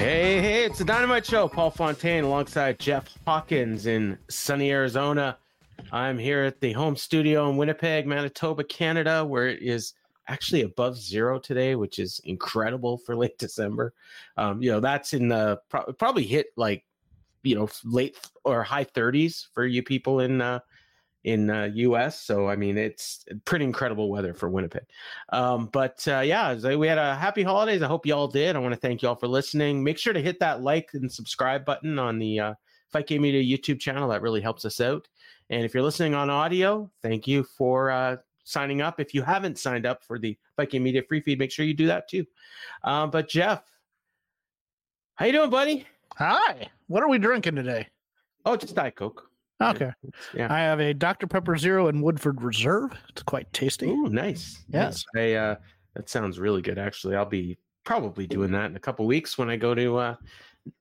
Hey, hey, it's the Dynamite Show. Paul Fontaine alongside Jeff Hawkins in sunny Arizona. I'm here at the home studio in Winnipeg, Manitoba, Canada, where it is actually above zero today, which is incredible for late December. Um, you know, that's in the pro- probably hit like, you know, late or high 30s for you people in uh, in uh, US. So I mean, it's pretty incredible weather for Winnipeg. Um, but uh, yeah, so we had a happy holidays. I hope y'all did. I want to thank y'all for listening. Make sure to hit that like and subscribe button on the uh, Fight Game Media YouTube channel. That really helps us out. And if you're listening on audio, thank you for uh, signing up. If you haven't signed up for the Fight Game Media free feed, make sure you do that too. Um, but Jeff, how you doing, buddy? Hi. What are we drinking today? Oh, just Diet Coke. Okay. Yeah. I have a Dr. Pepper Zero and Woodford Reserve. It's quite tasty. Ooh, nice. Yes. Nice. I, uh, that sounds really good. Actually, I'll be probably doing that in a couple weeks when I go to uh,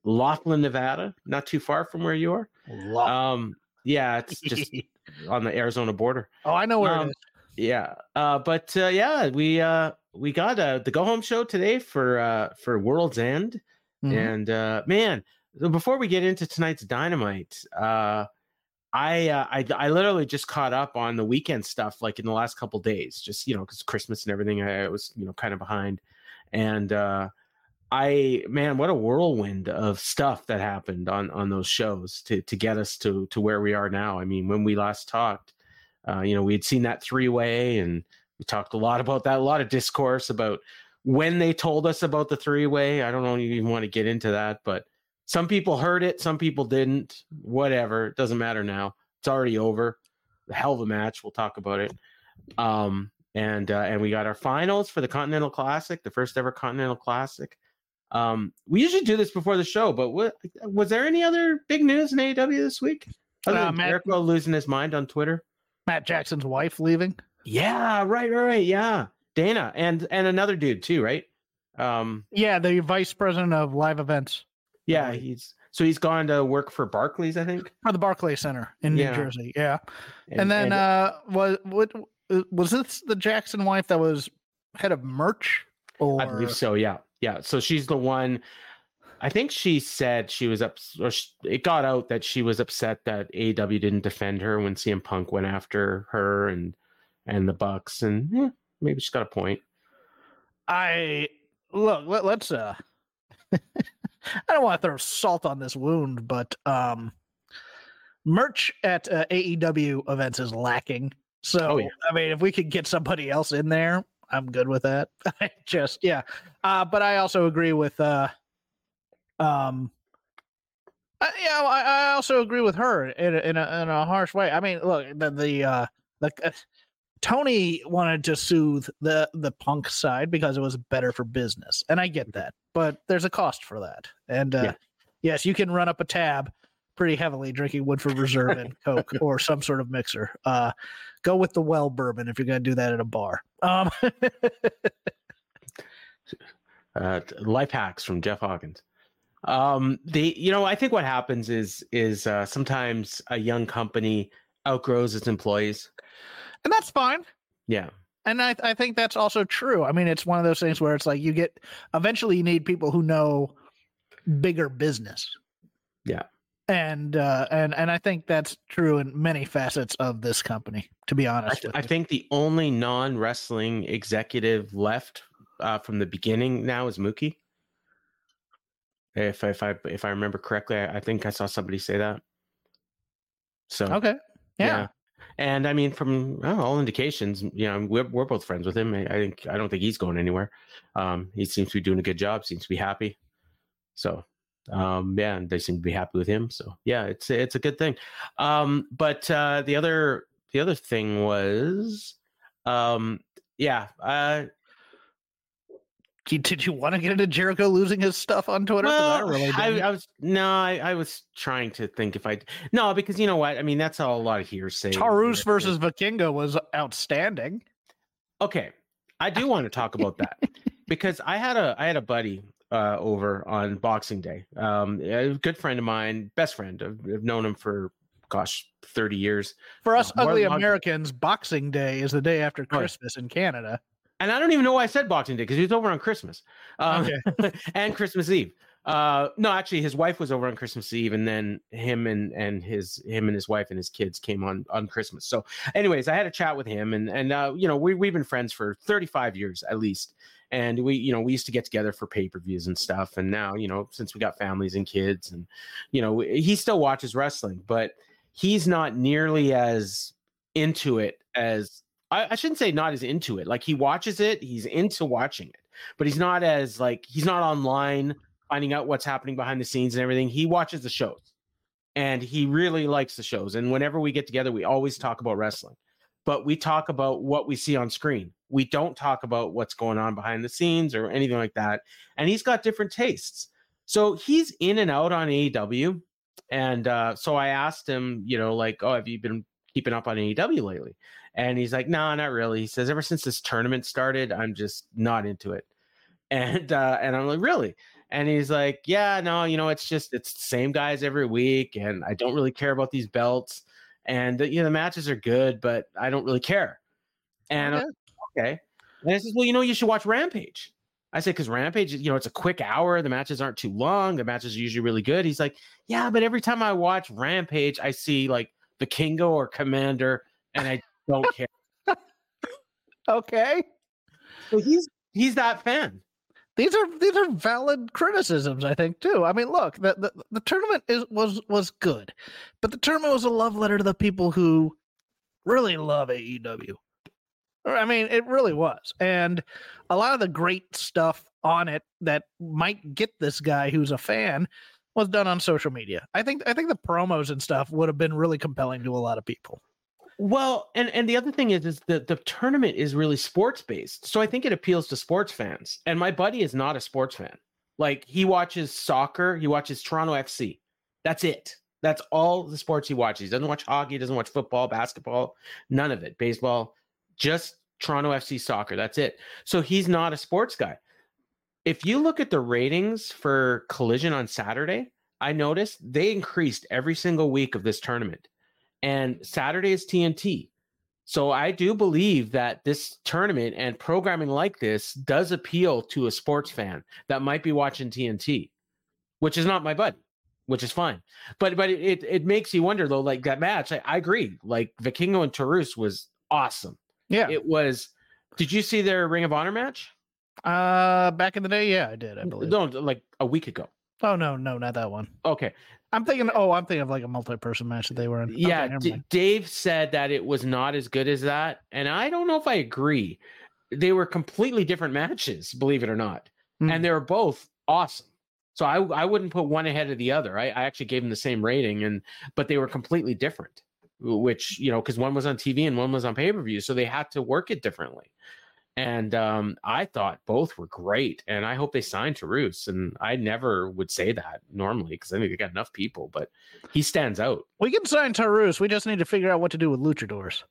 Laughlin, Nevada, not too far from where you are. Um, yeah, it's just on the Arizona border. oh, I know where um, it is. Yeah, uh, but uh, yeah, we uh, we got uh, the go home show today for uh, for World's End, Mhm. and uh, man, before we get into tonight's dynamite, uh, I, uh, I I literally just caught up on the weekend stuff like in the last couple days, just you know because Christmas and everything. I was you know kind of behind, and uh, I man, what a whirlwind of stuff that happened on on those shows to to get us to to where we are now. I mean, when we last talked, uh, you know, we had seen that three way, and we talked a lot about that, a lot of discourse about when they told us about the three way. I don't know you even want to get into that, but some people heard it, some people didn't. Whatever, it doesn't matter now. It's already over. A hell of a match. We'll talk about it. Um, and uh, and we got our finals for the Continental Classic, the first ever Continental Classic. Um, we usually do this before the show, but what was there any other big news in AEW this week? Other Uh, Matt- Jericho losing his mind on Twitter. Matt Jackson's wife leaving. Yeah, right, right, right. Yeah, Dana and and another dude too, right? Um, Yeah, the vice president of live events yeah, he's so he's gone to work for Barclays, I think. for the Barclay Center in Yeah. New Jersey. Yeah. And, then uh was what was this the Jackson wife that was head of merch or I believe so. Yeah, yeah. So she's the one. I think she said she was up, or sh it got out that she was upset that AEW didn't defend her when CM Punk went after her and and the Bucks, and yeah, maybe she's got a point. I look, let, let's uh I don't want to throw salt on this wound, but um merch at uh, AEW events is lacking. So Oh, yeah. I mean, if we could get somebody else in there, I'm good with that. I just yeah. Uh but I also agree with uh um I, yeah, I, I also agree with her in a, in a in a harsh way. I mean, look, the the uh the uh, Tony wanted to soothe the the punk side because it was better for business, and I get that. But there's a cost for that, and uh, Yeah. yes, you can run up a tab pretty heavily drinking Woodford Reserve and Coke or some sort of mixer. Uh, go with the well bourbon if you're going to do that at a bar. Um, uh, life hacks from Jeff Hawkins. Um, the you know I think what happens is is uh, sometimes a young company outgrows its employees. And that's fine. Yeah, And I, I think that's also true. I mean, it's one of those things where it's like you get eventually you need people who know bigger business. Yeah. And uh and and I think that's true in many facets of this company, to be I, honest. with I think the only non wrestling executive left uh, from the beginning now is Mookie. If if I if I remember correctly, I, I think I saw somebody say that. So Okay. Yeah. And I mean, from oh, all indications, you know, we're we're both friends with him. I, I think I don't think he's going anywhere. Um, he seems to be doing a good job. Seems to be happy. So Um, yeah, and they seem to be happy with him. So yeah, it's it's a good thing. Um, but uh, the other the other thing was, um, yeah, uh, Did you want to get into Jericho losing his stuff on Twitter? 'Cause I well, really I. I was no, I, I was trying to think if I no because you know what I mean. That's all a lot of hearsay. Taurus versus Vikingo was outstanding. okay i do want to talk about that because i had a i had a buddy uh over on boxing day um a good friend of mine best friend i've, I've known him for gosh 30 years For us More ugly Americans, Boxing Day is the day after. Christmas in Canada. And i don't even know why i said boxing day because he was over on christmas. Um, and christmas eve. Uh no actually his wife was over on christmas eve and then him and and his him and his wife and his kids came on on christmas. So anyways i had a chat with him and and uh you know we, we've been friends for 35 years at least. And we you know we used to get together for pay-per-views and stuff and now you know since we got families and kids and you know he still watches wrestling but he's not nearly as into it as I, I shouldn't say not as into it like he watches it he's into watching it but he's not as like he's not online finding out what's happening behind the scenes and everything he watches the shows and he really likes the shows and whenever we get together we always talk about wrestling but we talk about what we see on screen we don't talk about what's going on behind the scenes or anything like that and he's got different tastes so he's in and out on AEW and uh, so I asked him you know like oh have you been keeping up on AEW lately and he's like no not really. He says ever since this tournament started I'm just not into it. And uh and I'm like really? And he's like yeah no you know it's just it's the same guys every week and I don't really care about these belts and you know the matches are good but I don't really care. And I'm Okay. like, okay. And I says well you know you should watch Rampage. I said because Rampage you know it's a quick hour the matches aren't too long the matches are usually really good. He's like yeah but every time I watch Rampage I see like Vikingo or Komander and I don't care Okay. so he's he's that fan These are these are valid criticisms, I think, too. I mean, look, the, the, the tournament is was was good, but the tournament was a love letter to the people who really love AEW. I mean, it really was. And a lot of the great stuff on it that might get this guy who's a fan was done on social media. I think I think the promos and stuff would have been really compelling to a lot of people. Well, and and the other thing is, is that the tournament is really sports based, so I think it appeals to sports fans. And my buddy is not a sports fan. Like he watches soccer, he watches Toronto FC. That's it. That's all the sports he watches. He doesn't watch hockey, doesn't watch football, basketball, none of it. Baseball, just Toronto FC soccer. That's it. So he's not a sports guy. If you look at the ratings for Collision on Saturday, I noticed they increased every single week of this tournament and Saturday is TNT. So I do believe that this tournament and programming like this does appeal to a sports fan that might be watching TNT, which is not my buddy, which is fine. But but it it, makes you wonder though, like that match. I, I agree. Like Vikingo and Taurus was awesome. Yeah. It was. Did you see their Ring of Honor match? Uh back in the day, yeah, I did, I believe. No, like a week ago. Oh no, no, not that one. Okay. I'm thinking. Oh, I'm thinking of like a multi-person match that they were in. Yeah, never D- Dave said that it was not as good as that, and I don't know if I agree. They were completely different matches, believe it or not, Hmm. and they were both awesome. So I I wouldn't put one ahead of the other. I, I actually gave them the same rating, and but they were completely different. Which you know, because one was on TV and one was on pay per view, so they had to work it differently. And um, I thought both were great, and I hope they signed to Roos. And I never would say that normally because I think they got enough people, but he stands out. we can sign Taurus. We just need to figure out what to do with luchadors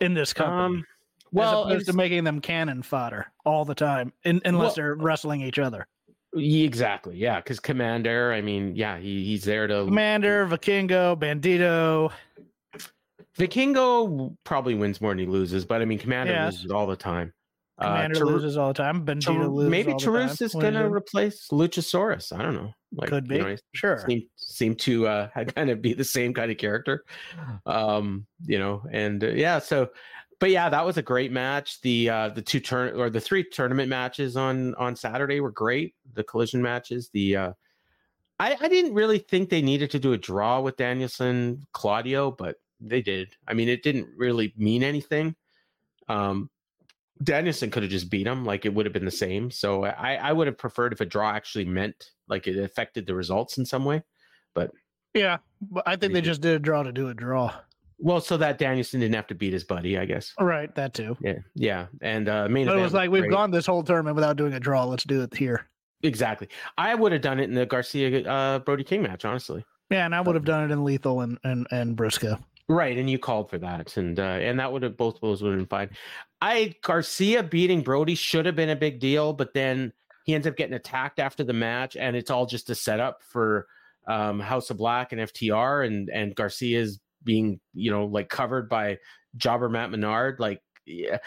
in this company. Um, well, as opposed to making them cannon fodder all the time, in, unless Well- they're wrestling each other. Exactly, yeah. Because Komander, I mean, yeah, he, he's there to. Komander, Vikingo, Bandito. Vikingo probably wins more than he loses, but I mean, Komander Yes. loses all the time. Uh, Komander Taru- loses all the time. Taru- loses. maybe Taurus is going to replace Luchasaurus. I don't know. Like, Could you be. know, Sure. Seem, seem to uh, kind of be the same kind of character, um, you know. And uh, yeah, so, but yeah, that was a great match. The uh, the two turn or the three tournament matches on on Saturday were great. The collision matches. The uh, I, I didn't really think they needed to do a draw with Danielson Claudio, but they did. I mean, it didn't really mean anything. Um, Danielson could have just beat him, like it would have been the same. So I, I would have preferred if a draw actually meant like it affected the results in some way. But yeah, but I think they just did a draw to do a draw. Well, so that Danielson didn't have to beat his buddy, I guess. Right, that too. Yeah, yeah, and uh, main. But it was like we've great. gone this whole tournament without doing a draw. Let's do it here. Exactly. I would have done it in the Garcia uh, Brody King match, honestly. Yeah, and I would have done it in Lethal and and and Briscoe. Right, and you called for that, and uh, and that would have both those would have been fine. I Garcia beating Brody should have been a big deal, but then he ends up getting attacked after the match, and it's all just a setup for um, House of Black and FTR, and and Garcia's being you know like covered by jobber Matt Menard. Like, yeah,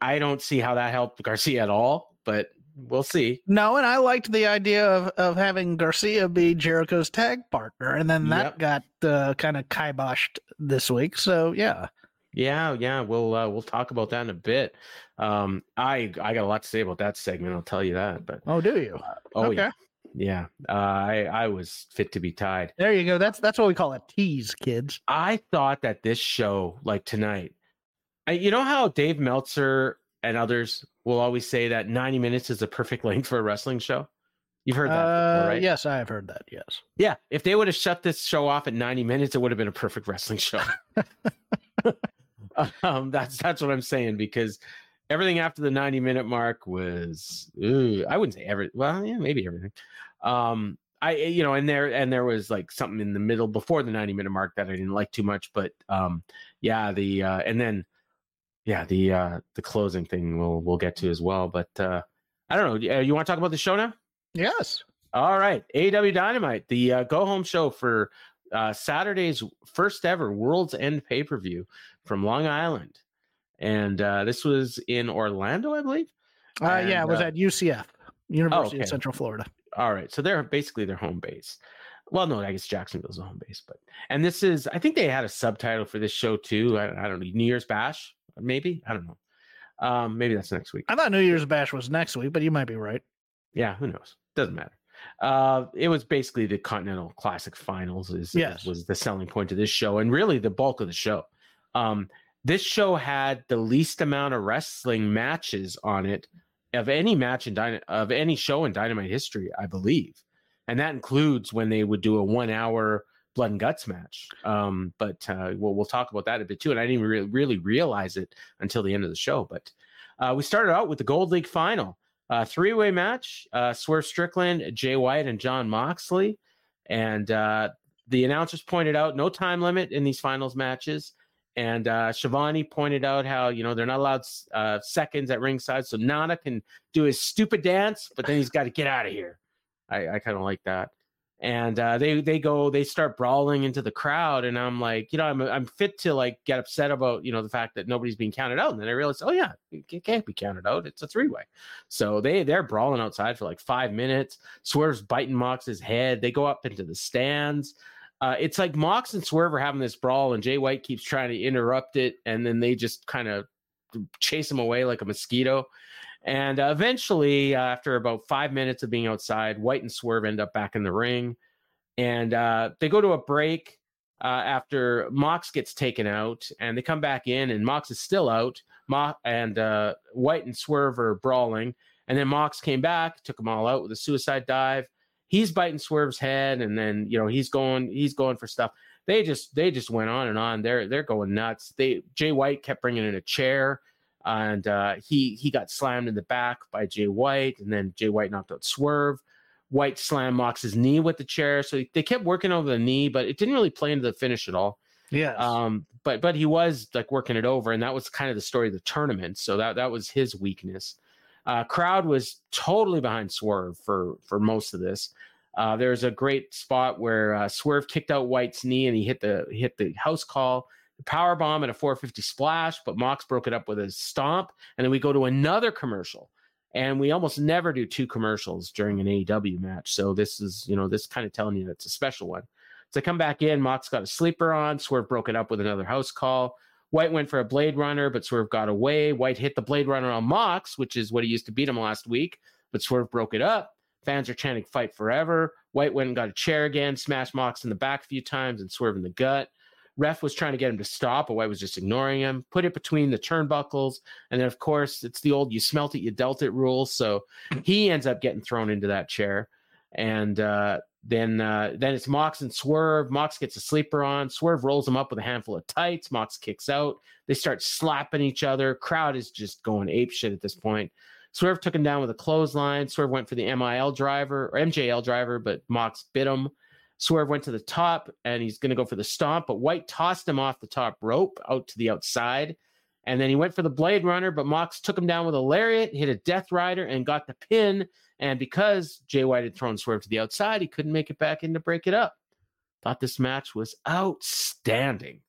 I don't see how that helped Garcia at all, but we'll see. No, and I liked the idea of, of having Garcia be Jericho's tag partner, and then that yep. got uh, kind of kiboshed this week. So yeah, yeah, yeah. We'll uh, we'll talk about that in a bit. Um, I I got a lot to say about that segment. I'll tell you that. But oh, do you? Uh, oh okay. yeah. Yeah, uh, I I was fit to be tied. There you go. That's that's what we call a tease, kids. I thought that this show, like tonight, I, you know how Dave Meltzer and others will always say that 90 minutes is a perfect length for a wrestling show. You've heard that, uh, before, right? Yes, I have heard that. Yes. Yeah, if they would have shut this show off at 90 minutes, it would have been a perfect wrestling show. um, that's that's what I'm saying because everything after the 90 minute mark was ooh, I wouldn't say every well, yeah, maybe everything. Um, I you know, and there and there was like something in the middle before the 90 minute mark that I didn't like too much, but um, yeah, the uh, and then yeah, the uh the closing thing we'll we'll get to as well. But uh I don't know. You want to talk about the show now? Yes. All right. AEW Dynamite, the uh, go home show for uh, Saturday's first ever World's End pay per view from Long Island, and uh, this was in Orlando, I believe. Uh, and, yeah, it was uh, at UCF, University oh, okay. of Central Florida. All right, so they're basically their home base. Well, no, I guess Jacksonville's the home base, but and this is I think they had a subtitle for this show too. I, I don't know, New Year's Bash maybe I don't know. Um, maybe that's next week. I thought New Year's Bash was next week, but you might be right. Yeah, who knows? Doesn't matter. Uh, it was basically the Continental Classic Finals. Is yes. was the selling point of this show, and really the bulk of the show. Um, this show had the least amount of wrestling matches on it of any match in Dyna- of any show in Dynamite history, I believe, and that includes when they would do a one hour blood and guts match. Um, but uh, we'll, we'll talk about that a bit too. And I didn't really, really realize it until the end of the show. But uh, we started out with the Gold League final, uh, three way match: uh, Swerve Strickland, Jay White, and Jon Moxley. And uh, the announcers pointed out no time limit in these finals matches. And uh, Schiavone pointed out how you know they're not allowed uh, seconds at ringside, so Nana can do his stupid dance, but then he's got to get out of here. I, I kind of like that and uh, they they go they start brawling into the crowd and i'm like you know i'm i'm fit to like get upset about you know the fact that nobody's being counted out and then i realize oh yeah it can't be counted out it's a three way so they they're brawling outside for like five minutes swerve's biting mox's head they go up into the stands uh, it's like mox and swerve are having this brawl and jay white keeps trying to interrupt it and then they just kind of chase him away like a mosquito and uh, eventually, uh, after about five minutes of being outside, White and Swerve end up back in the ring. And uh, they go to a break uh, after Mox gets taken out, and they come back in, and Mox is still out. Mo- and uh, White and Swerve are brawling. And then Mox came back, took them all out with a suicide dive. He's biting Swerve's head, and then you know he's going, he's going for stuff. They just, they just went on and on. They're, they're going nuts. They, Jay White kept bringing in a chair and uh, he he got slammed in the back by Jay White, and then Jay White knocked out Swerve. White slammed Mox's knee with the chair, so they kept working over the knee, but it didn't really play into the finish at all. Yeah. Um, but but he was like working it over, and that was kind of the story of the tournament. So that that was his weakness. Uh, crowd was totally behind Swerve for for most of this. Uh, there's a great spot where uh, Swerve kicked out White's knee and he hit the hit the house call power bomb and a 450 splash, but Mox broke it up with a stomp. And then we go to another commercial. And we almost never do two commercials during an AEW match. So this is, you know, this kind of telling you that's a special one. So I come back in, Mox got a sleeper on, Swerve broke it up with another house call. White went for a Blade Runner, but Swerve got away. White hit the Blade Runner on Mox, which is what he used to beat him last week, but Swerve broke it up. Fans are chanting fight forever. White went and got a chair again, smashed Mox in the back a few times and Swerve in the gut. Ref was trying to get him to stop, but White was just ignoring him. Put it between the turnbuckles, and then of course it's the old "you smelt it, you dealt it" rule. So he ends up getting thrown into that chair, and uh, then uh, then it's Mox and Swerve. Mox gets a sleeper on. Swerve rolls him up with a handful of tights. Mox kicks out. They start slapping each other. Crowd is just going ape shit at this point. Swerve took him down with a clothesline. Swerve went for the MIL driver or MJL driver, but Mox bit him. Swerve went to the top and he's going to go for the stomp, but White tossed him off the top rope out to the outside. And then he went for the Blade Runner, but Mox took him down with a lariat, hit a Death Rider, and got the pin. And because Jay White had thrown Swerve to the outside, he couldn't make it back in to break it up. Thought this match was outstanding.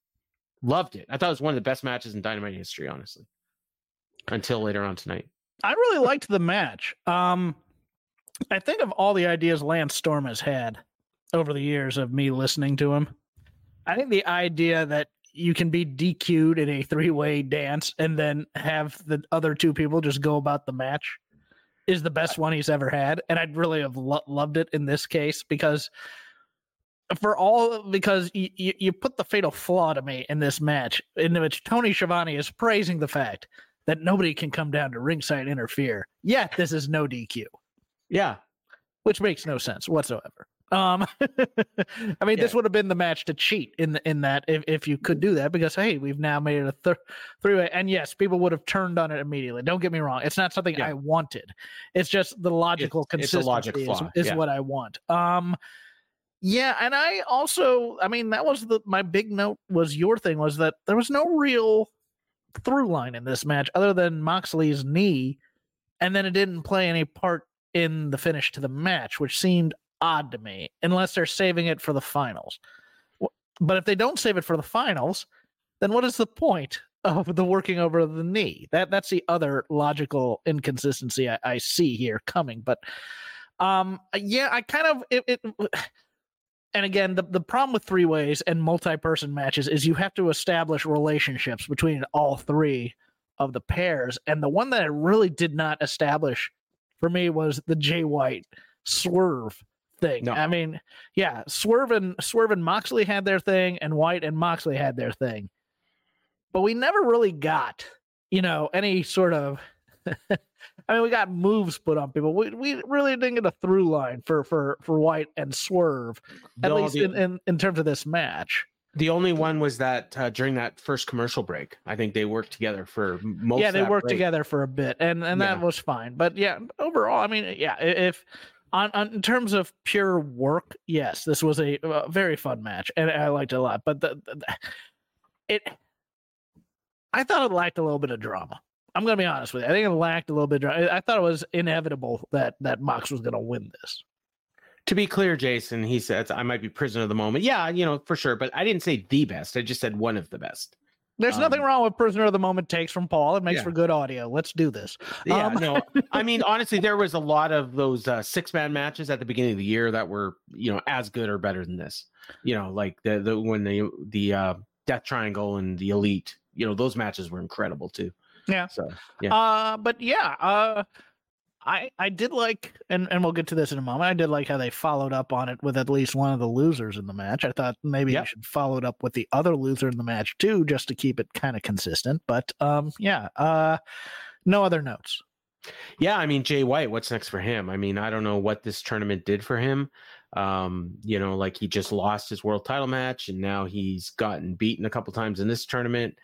Loved it. I thought it was one of the best matches in Dynamite history, honestly. Until later on tonight. I really liked the match. Um, I think of all the ideas Lance Storm has had over the years of me listening to him. I think the idea that you can be DQ'd in a three way dance and then have the other two people just go about the match is the best one he's ever had. And I'd really have lo- loved it in this case because for all because you, you, you put the fatal flaw to me in this match in which Tony Schiavone is praising the fact that nobody can come down to ringside interfere. Yet this is no DQ. Yeah. Which makes no sense whatsoever. Um, I mean, yeah. this would have been the match to cheat in the, in that if, if you could do that because hey, we've now made it a th- three way, and yes, people would have turned on it immediately. Don't get me wrong; it's not something yeah. I wanted. It's just the logical it's, consistency logic is, is yeah. what I want. Um, yeah, and I also, I mean, that was the my big note was your thing was that there was no real through line in this match other than Moxley's knee, and then it didn't play any part in the finish to the match, which seemed odd to me, unless they're saving it for the finals. But if they don't save it for the finals, then what is the point of the working over the knee? That that's the other logical inconsistency I, I see here coming. But um, yeah, I kind of it, it and again, the, the problem with three ways and multi-person matches is you have to establish relationships between all three of the pairs. And the one that I really did not establish for me was the Jay White swerve thing. No. I mean, yeah, Swerve and Swerve and Moxley had their thing, and White and Moxley had their thing, but we never really got, you know, any sort of. I mean, we got moves put on people. We we really didn't get a through line for for for White and Swerve, at no, least the, in, in in terms of this match. The only one was that uh, during that first commercial break, I think they worked together for most. Yeah, they worked break. together for a bit, and and yeah. that was fine. But yeah, overall, I mean, yeah, if on, on in terms of pure work, yes, this was a, a very fun match, and I liked it a lot. But the, the, it, I thought it lacked a little bit of drama. I'm gonna be honest with you. I think it lacked a little bit. Of drama. I thought it was inevitable that that Mox was gonna win this. To be clear, Jason, he says I might be prisoner of the moment. Yeah, you know for sure, but I didn't say the best. I just said one of the best. There's um, nothing wrong with prisoner of the moment takes from Paul. It makes yeah. for good audio. Let's do this. Yeah, um, no, I mean honestly, there was a lot of those uh, six man matches at the beginning of the year that were you know as good or better than this. You know, like the the when the the uh, Death Triangle and the Elite. You know, those matches were incredible too. Yeah. So yeah. Uh, but yeah, uh, I I did like, and and we'll get to this in a moment. I did like how they followed up on it with at least one of the losers in the match. I thought maybe yep. they should follow it up with the other loser in the match too, just to keep it kind of consistent. But um, yeah, uh, no other notes. Yeah, I mean Jay White, what's next for him? I mean, I don't know what this tournament did for him. Um, you know, like he just lost his world title match and now he's gotten beaten a couple times in this tournament.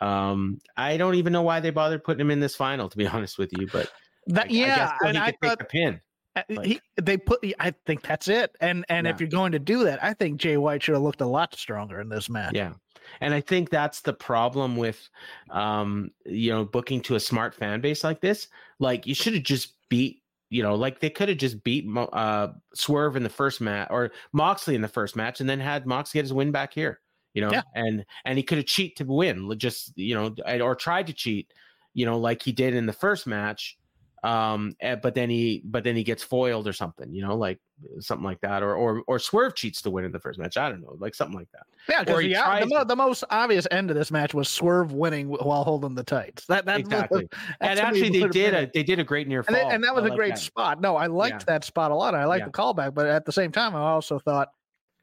Um, I don't even know why they bothered putting him in this final, to be honest with you, but that, I, yeah, I and I thought, the pin. Uh, like, he, they put. I think that's it. And and yeah. if you're going to do that, I think Jay White should have looked a lot stronger in this match. Yeah, and I think that's the problem with, um, you know, booking to a smart fan base like this. Like you should have just beat. You know, like they could have just beat uh, Swerve in the first match or Moxley in the first match, and then had Moxley get his win back here. You know, yeah. and and he could have cheat to win, just you know, or tried to cheat. You know, like he did in the first match um eh, but then he but then he gets foiled or something you know like something like that or or or swerve cheats to win in the first match i don't know like something like that. Yeah because the, the, the, most obvious end of this match was swerve winning while holding the tights. That that exactly. and actually they did a they did a great near fall. and, and that was I a great that. spot. No i liked yeah. that spot a lot i liked yeah. the callback but at the same time i also thought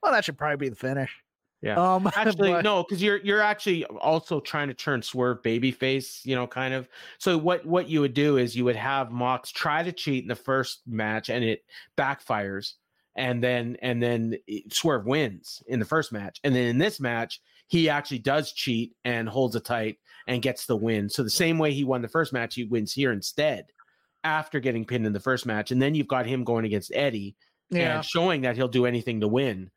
well that should probably be the finish Yeah. Um, Actually, but- no, because you're you're actually also trying to turn Swerve babyface, you know, kind of. So what what you would do is you would have Mox try to cheat in the first match, and it backfires, and then and then Swerve wins in the first match, and then in this match he actually does cheat and holds it tight and gets the win. So the same way he won the first match, he wins here instead after getting pinned in the first match, and then you've got him going against Eddie yeah. and showing that he'll do anything to win.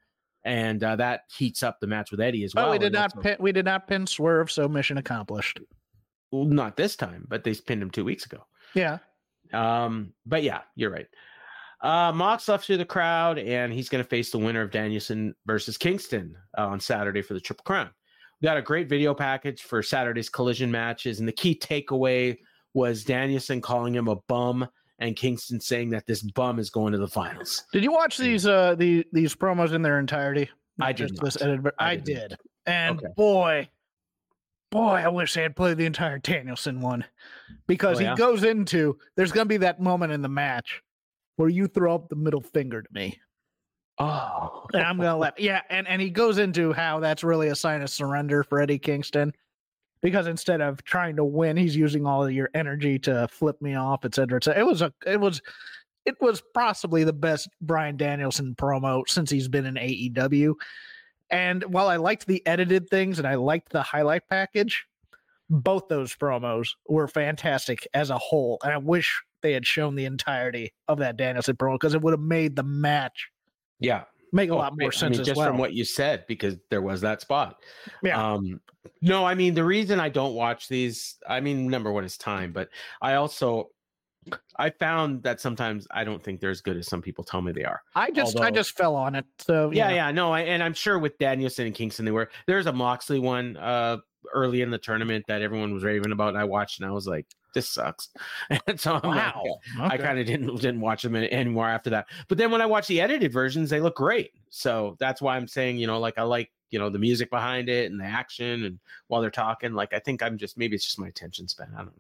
And uh, that heats up the match with Eddie as well. But we did not pin, we did not pin Swerve, so mission accomplished. well, not this time, but they pinned him two weeks ago. Yeah. Um, but yeah, you're right. Uh, Mox left through the crowd, and he's going to face the winner of Danielson versus Kingston uh, on Saturday for the Triple Crown. We got a great video package for Saturday's collision matches, and the key takeaway was Danielson calling him a bum and Kingston saying that this bum is going to the finals. Did you watch these uh the these promos in their entirety? I did just this edited, ver- I I, did. And Okay. boy, boy, I wish they had played the entire Danielson one because Oh, he goes into there's gonna be that moment in the match where you throw up the middle finger to me. Oh, And I'm gonna let yeah, and, and he goes into how that's really a sign of surrender for Eddie Kingston. Because instead of trying to win, he's using all of your energy to flip me off, et cetera, et cetera. It was a it was it was possibly the best Bryan Danielson promo since he's been in AEW. And while I liked the edited things and I liked the highlight package, both those promos were fantastic as a whole. And I wish they had shown the entirety of that Danielson promo because it would have made the match yeah. Make a Oh, lot more I sense mean, as just well. from what you said, because there was that spot. Yeah. Um, no, I mean the reason I don't watch these, I mean, number one is time, but I also I found that sometimes I don't think they're as good as some people tell me they are. I just I just fell on it. So Yeah, yeah, yeah, no, I, and I'm sure with Danielson and Kingston they were. There's a Moxley one uh early in the tournament that everyone was raving about, and I watched and I was like, this sucks. And so I'm like, Wow. I kind of didn't didn't watch them anymore after that. But then when I watch the edited versions, they look great. So that's why I'm saying, you know, like I like you know the music behind it and the action and while they're talking, like I think I'm just maybe it's just my attention span. I don't know.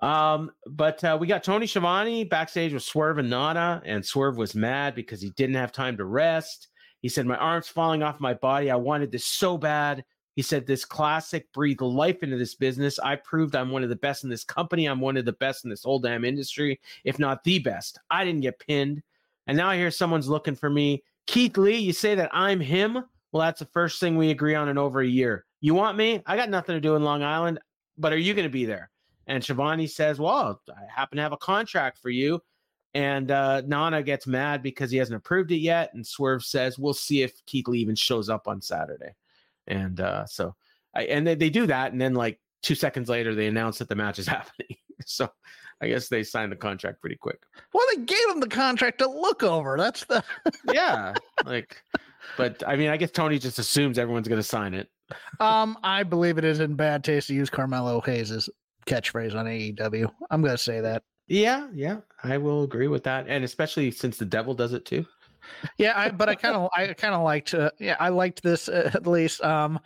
Um, but uh, we got Tony Schiavone backstage with Swerve and Nana, and Swerve was mad because he didn't have time to rest. He said, "My arms falling off my body. I wanted this so bad." He said, This classic breathed life into this business. I proved I'm one of the best in this company. I'm one of the best in this whole damn industry, if not the best. I didn't get pinned. And now I hear someone's looking for me. Keith Lee, you say that I'm him? Well, that's the first thing we agree on in over a year. You want me? I got nothing to do in Long Island, but are you going to be there? And Schiavone says, Well, I happen to have a contract for you. And uh, Nana gets mad because he hasn't approved it yet. And Swerve says, We'll see if Keith Lee even shows up on Saturday. And uh, so, I, and they, they do that. And then, like, two seconds later, they announce that the match is happening. so, I guess they signed the contract pretty quick. Well, they gave him the contract to look over. That's the Yeah. like, but I mean, I guess Tony just assumes everyone's going to sign it. um. I believe it is in bad taste to use Carmelo Hayes' catchphrase on AEW. I'm gonna say that. Yeah. Yeah. I will agree with that. And especially since the devil does it too. Yeah, I, but I kind of I kind of liked. Uh, yeah, I liked this uh, at least. Um,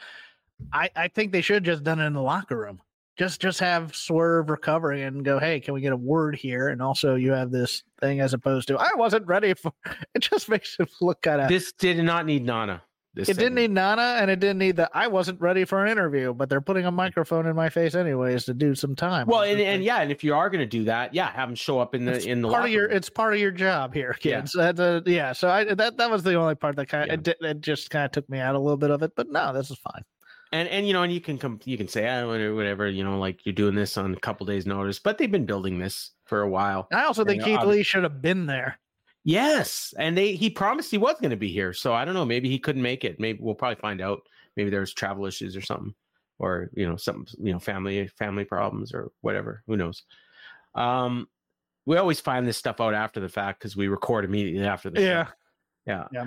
I I think they should have just done it in the locker room. Just just have Swerve recovering and go. Hey, can we get a word here? And also, you have this thing as opposed to I wasn't ready for. It just makes it look kind of. This did not need Nana. This It didn't need Nana, and it didn't need the. I wasn't ready for an interview, but they're putting a microphone in my face anyways to do some time. Well, and, and yeah, and if you are going to do that, yeah, have them show up in the it's in the part of your room. it's part of your job here, Yeah. kids. A, yeah. So I that that was the only part that kind Yeah. of it, it just kind of took me out a little bit of it. But no, this is fine. and and you know, and you can come, you can say, ah, whatever, you know, like you're doing this on a couple days' notice, but they've been building this for a while. I also think Yeah, Keith Lee should have been there. Yes, and they he promised he was going to be here, so I don't know, maybe he couldn't make it. Maybe we'll probably find out. Maybe there's travel issues or something, or you know, some you know, family family problems or whatever. Who knows? Um, we always find this stuff out after the fact because we record immediately after the Yeah. show. Yeah.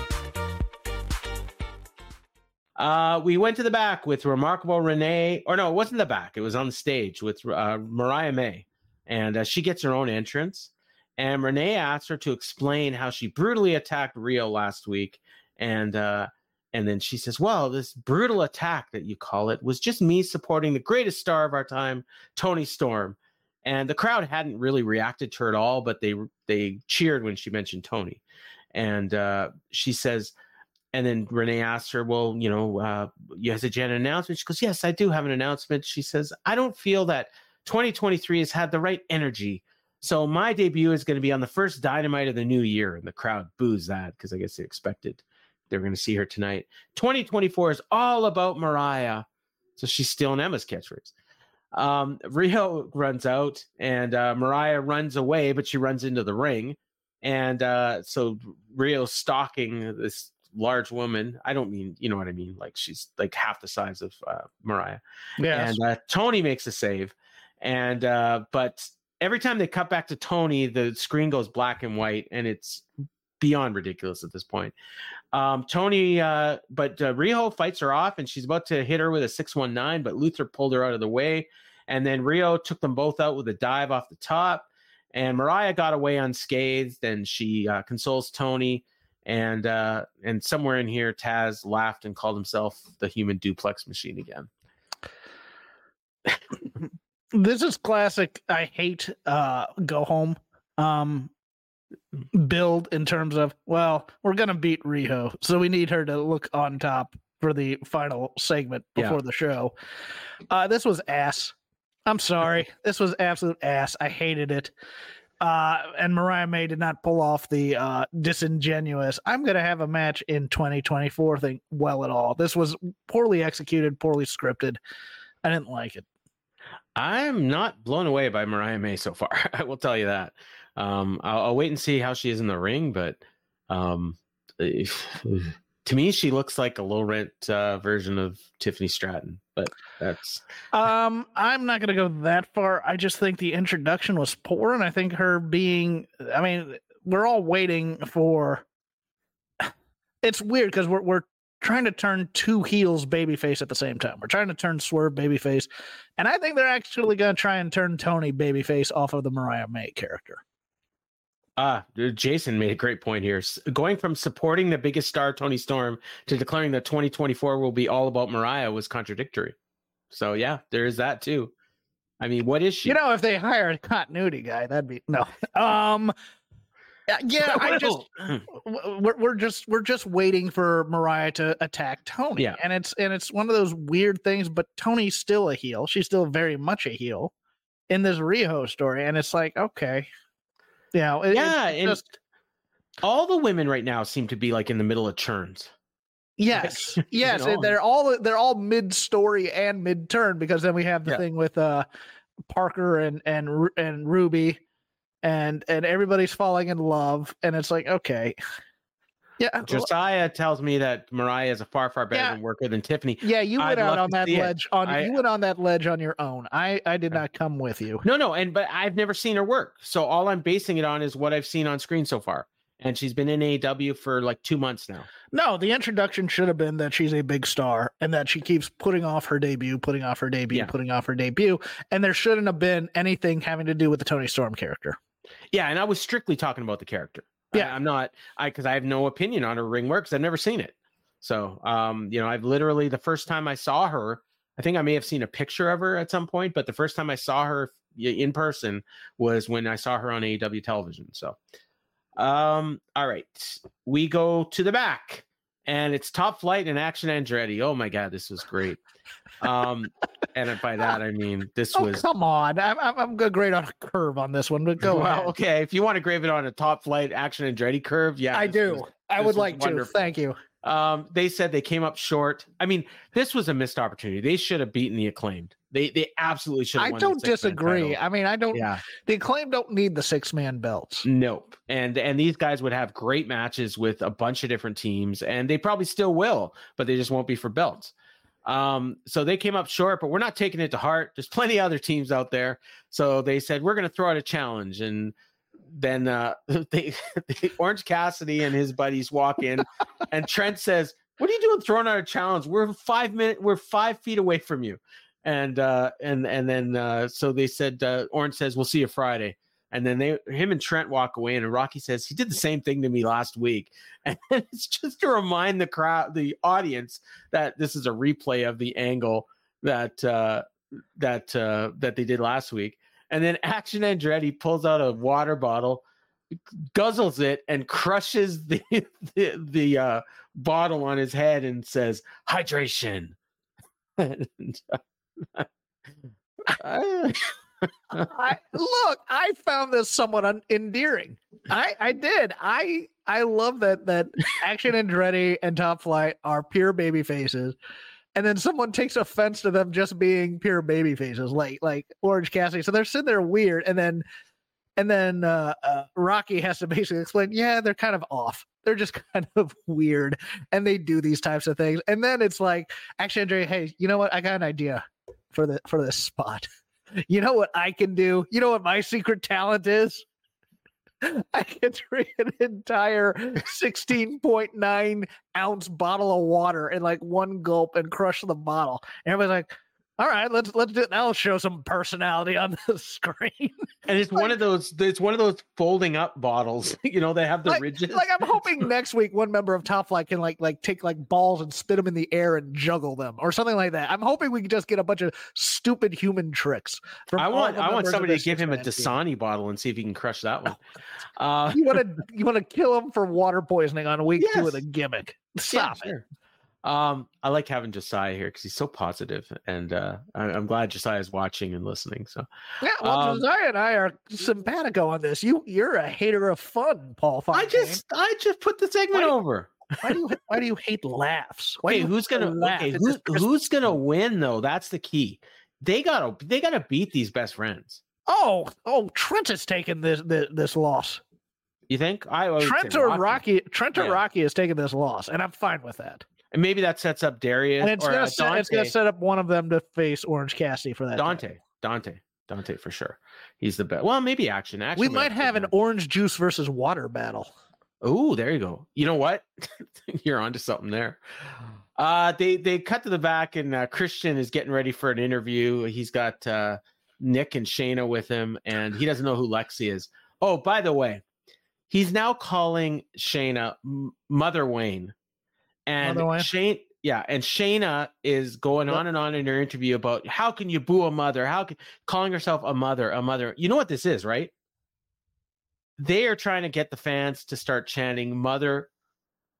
Uh, we went to the back with remarkable Renee, or no, it wasn't the back. It was on the stage with uh, Mariah May, and uh, she gets her own entrance. And Renee asks her to explain how she brutally attacked Riho last week, and uh, and then she says, "Well, this brutal attack that you call it was just me supporting the greatest star of our time, Toni Storm." And the crowd hadn't really reacted to her at all, but they they cheered when she mentioned Toni. And uh, she says, and then Renee asks her, Well, you know, uh, you has a Jen announcement? She goes, Yes, I do have an announcement. She says, I don't feel that 2023 has had the right energy. So my debut is going to be on the first dynamite of the new year. And the crowd boos that because I guess they expected they were going to see her tonight. 2024 is all about Mariah. So she's still in Emma's catchphrase. Um, Riho runs out and uh, Mariah runs away, but she runs into the ring. And uh, so Riho's stalking this large woman. I don't mean, you know what I mean? Like she's like half the size of uh, Mariah. Yeah. And uh, Toni makes a save. And, uh, but every time they cut back to Toni, the screen goes black and white and it's beyond ridiculous at this point. Um, Toni, uh, but uh, Riho fights her off and she's about to hit her with a 619, but Luther pulled her out of the way. And then Riho took them both out with a dive off the top. And Mariah got away unscathed and she uh, consoles Toni and uh and somewhere in here taz laughed and called himself the human duplex machine again. This is classic i hate uh go home um build in terms of well we're gonna beat riho so we need her to look on top for the final segment before Yeah. the show. Uh this was ass. I'm sorry. This was absolute ass. I hated it uh, and Mariah May did not pull off the uh, disingenuous. I'm going to have a match in 2024 thing well at all. This was poorly executed, poorly scripted. I didn't like it. i'm not blown away by mariah may so far i will tell you that um i'll, I'll wait and see how she is in the ring but um to me she looks like a low rent uh, version of tiffany stratton but that's Um, I'm not going to go that far. I just think the introduction was poor, and I think her being. I mean, we're all waiting for. It's weird because we're we're trying to turn two heels babyface at the same time. We're trying to turn Swerve babyface, and I think they're actually going to try and turn Toni babyface off of the Mariah May character. Ah, uh, Jason made a great point here. S- Going from supporting the biggest star, Toni Storm, to declaring that 2024 will be all about Mariah was contradictory. So yeah, there is that too. I mean, what is she? You know, if they hired a continuity guy, that'd be no. Um, yeah, yeah, I just we're we're just we're just waiting for Mariah to attack Toni. Yeah. And it's and it's one of those weird things, but Toni's still a heel. She's still very much a heel in this Riho story. And it's like, okay. You know, it- yeah, it's just all the women right now seem to be like in the middle of churns. yes, you yes. know, they're all they're all mid story and mid turn because then we have the Yeah. thing with uh Parker and and and Ruby and and everybody's falling in love and it's like okay. Yeah, uh, Josiah tells me that Mariah is a far, far better Yeah. worker than Tiffany. Yeah, you went I'd out on that see it. ledge on I- you went on that ledge on your own. I I did uh, not come with you. No, no, and but I've never seen her work. So all I'm basing it on is what I've seen on screen so far. And she's been in AEW for like two months now. No, the introduction should have been that she's a big star and that she keeps putting off her debut, putting off her debut, Yeah. putting off her debut, and there shouldn't have been anything having to do with the Toni Storm character. Yeah, and I was strictly talking about the character. Yeah. I, am not I because I have no opinion on her ring work because I've never seen it. So um, you know, I've literally the first time I saw her, I think I may have seen a picture of her at some point, but the first time I saw her in person was when I saw her on AEW television. So um, all right. We go to the back and it's top flight and action Andretti. Oh my god, this was great. Um, and by that I mean this Oh, was come on. I'm, I'm, I'm good great on a curve on this one, but go well, ahead. okay. If you want to grave it on a top flight action Andretti curve, yeah, I do. was- I would like to. Thank you. Um, they said they came up short. I mean, this was a missed opportunity. They should have beaten the acclaimed. They they absolutely should. have I don't disagree. I mean, I don't. Yeah, The acclaim don't need the six man belts. nope. And and these guys would have great matches with a bunch of different teams, and they probably still will, but they just won't be for belts. Um, so they came up short, but we're not taking it to heart. There's plenty of other teams out there. So they said we're going to throw out a challenge, and then uh, they, Orange Cassidy and his buddies walk in, and Trent says, what are you doing throwing out a challenge? We're five minute, we're five feet away from you. And uh and and then uh so they said uh Orange says, We'll see you Friday. And then they him and Trent walk away, and Rocky says, He did the same thing to me last week. And it's just to remind the crowd, the audience, that this is a replay of the angle that uh that uh that they did last week. And then Action Andretti pulls out a water bottle, guzzles it, and crushes the the, the uh, bottle on his head and says, "Hydration." and, uh, I, I, look, I found this somewhat un- endearing. I, I did. I, I love that that Action Andretti and Top Flight are pure baby faces, and then someone takes offense to them just being pure baby faces, like like Orange Cassidy. So they're sitting there weird, and then and then uh, uh, Rocky has to basically explain, yeah, they're kind of off. They're just kind of weird, and they do these types of things. And then it's like, actually, Andre, hey, you know what? I got an idea for the for this spot. You know what I can do? You know what my secret talent is? I can drink an entire 16.9 ounce bottle of water in like one gulp and crush the bottle. And everybody's like, all right, let's let's do it now. Let's show some personality on the screen. and it's one of those. It's one of those folding up bottles. You know, they have the like, ridges. Like I'm hoping next week one member of Top Flight can like like take like balls and spit them in the air and juggle them or something like that. I'm hoping we can just get a bunch of stupid human tricks. I want I want somebody to give him a Dasani bottle and see if he can crush that one. Uh, you want to you want to kill him for water poisoning on week yes. two with a gimmick? Stop yeah, it. Um, I like having Josiah here because he's so positive, and uh, I, am glad Josiah is watching and listening. So, yeah, well, um, Josiah and I are simpatico on this. You, you're a hater of fun, Paul. Fontaine. I just, I just put the segment why, over. why do you, why do you hate laughs? Why okay, who's gonna, laugh okay, who, who's gonna win though? That's the key. They gotta, they gotta beat these best friends. Oh, oh, Trent has taken this, this, this loss. You think? I Trent or Rocky. Rocky Trent or yeah. Rocky has taken this loss, and I'm fine with that and maybe that sets up Darius. And it's or, gonna uh, set, it's gonna set up one of them to face Orange Cassidy for that. Dante, time. Dante, Dante for sure. He's the best. Well, maybe action. Action. We might have an orange juice versus water battle. Oh, there you go. You know what? You're onto something there. Uh, they they cut to the back, and uh, Christian is getting ready for an interview. He's got uh, Nick and Shayna with him, and he doesn't know who Lexi is. Oh, by the way, he's now calling Shayna Mother Wayne and Shane, yeah, and Shayna is going on and on in her interview about how can you boo a mother? How can calling herself a mother, a mother? You know what this is, right? They are trying to get the fans to start chanting "mother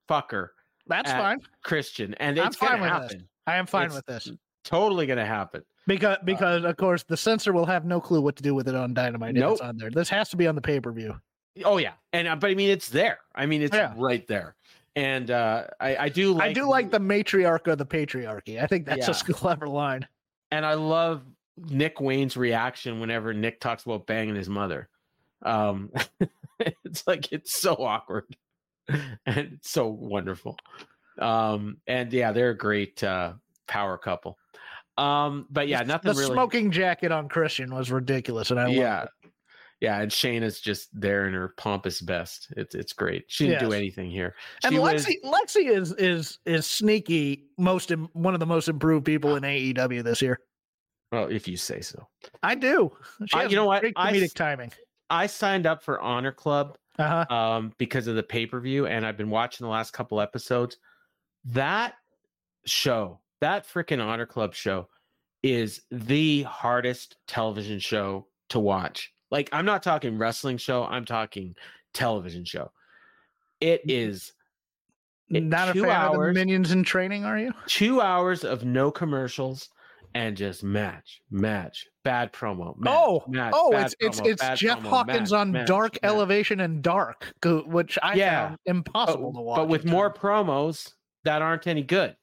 fucker." That's fine, Christian, and it's I'm gonna happen. This. I am fine it's with this. Totally gonna happen because uh, because uh, of course the censor will have no clue what to do with it on Dynamite. Nope. it's on there. This has to be on the pay per view. Oh yeah, and uh, but I mean it's there. I mean it's yeah. right there and uh, I, I do like I do like the matriarch of the patriarchy. I think that's yeah. a clever line. And I love Nick Wayne's reaction whenever Nick talks about banging his mother. Um, it's like it's so awkward and it's so wonderful. Um, and yeah, they're a great uh, power couple. Um, but yeah, nothing. The really... smoking jacket on Christian was ridiculous, and I yeah, yeah, and Shane is just there in her pompous best. It's it's great. She didn't yes. do anything here. She and Lexi was, Lexi is is is sneaky. Most one of the most improved people in AEW this year. Well, if you say so. I do. I, you know what? Great comedic I, timing. I signed up for Honor Club uh-huh. um, because of the pay per view, and I've been watching the last couple episodes. That show, that freaking Honor Club show, is the hardest television show to watch like I'm not talking wrestling show, I'm talking television show. It is not a fan hours, of the minions in training, are you? Two hours of no commercials and just match, match, bad promo. Match, oh, match, oh, it's it's it's Jeff promo, Hawkins match, on Dark Elevation and Dark, which I yeah. found impossible but, to watch. But with more promos that aren't any good.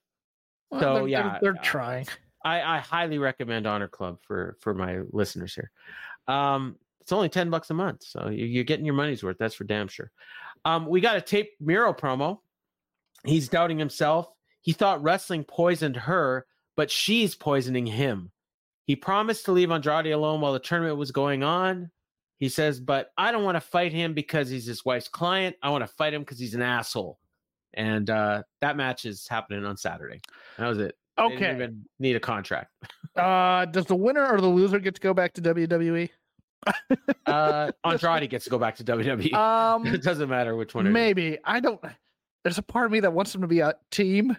Well, so they're, yeah, they're, they're trying. I, I highly recommend Honor Club for for my listeners here. Um, it's only 10 bucks a month. So you're getting your money's worth. That's for damn sure. Um, we got a tape Miro promo. He's doubting himself. He thought wrestling poisoned her, but she's poisoning him. He promised to leave Andrade alone while the tournament was going on. He says, but I don't want to fight him because he's his wife's client. I want to fight him because he's an asshole. and uh, that match is happening on Saturday. That was it. Okay. even need a contract. Uh, does the winner or the loser get to go back to WWE? Uh, Andrade gets to go back to WWE. Um, it doesn't matter which one. maybe I don't. There's a part of me that wants them to be a team.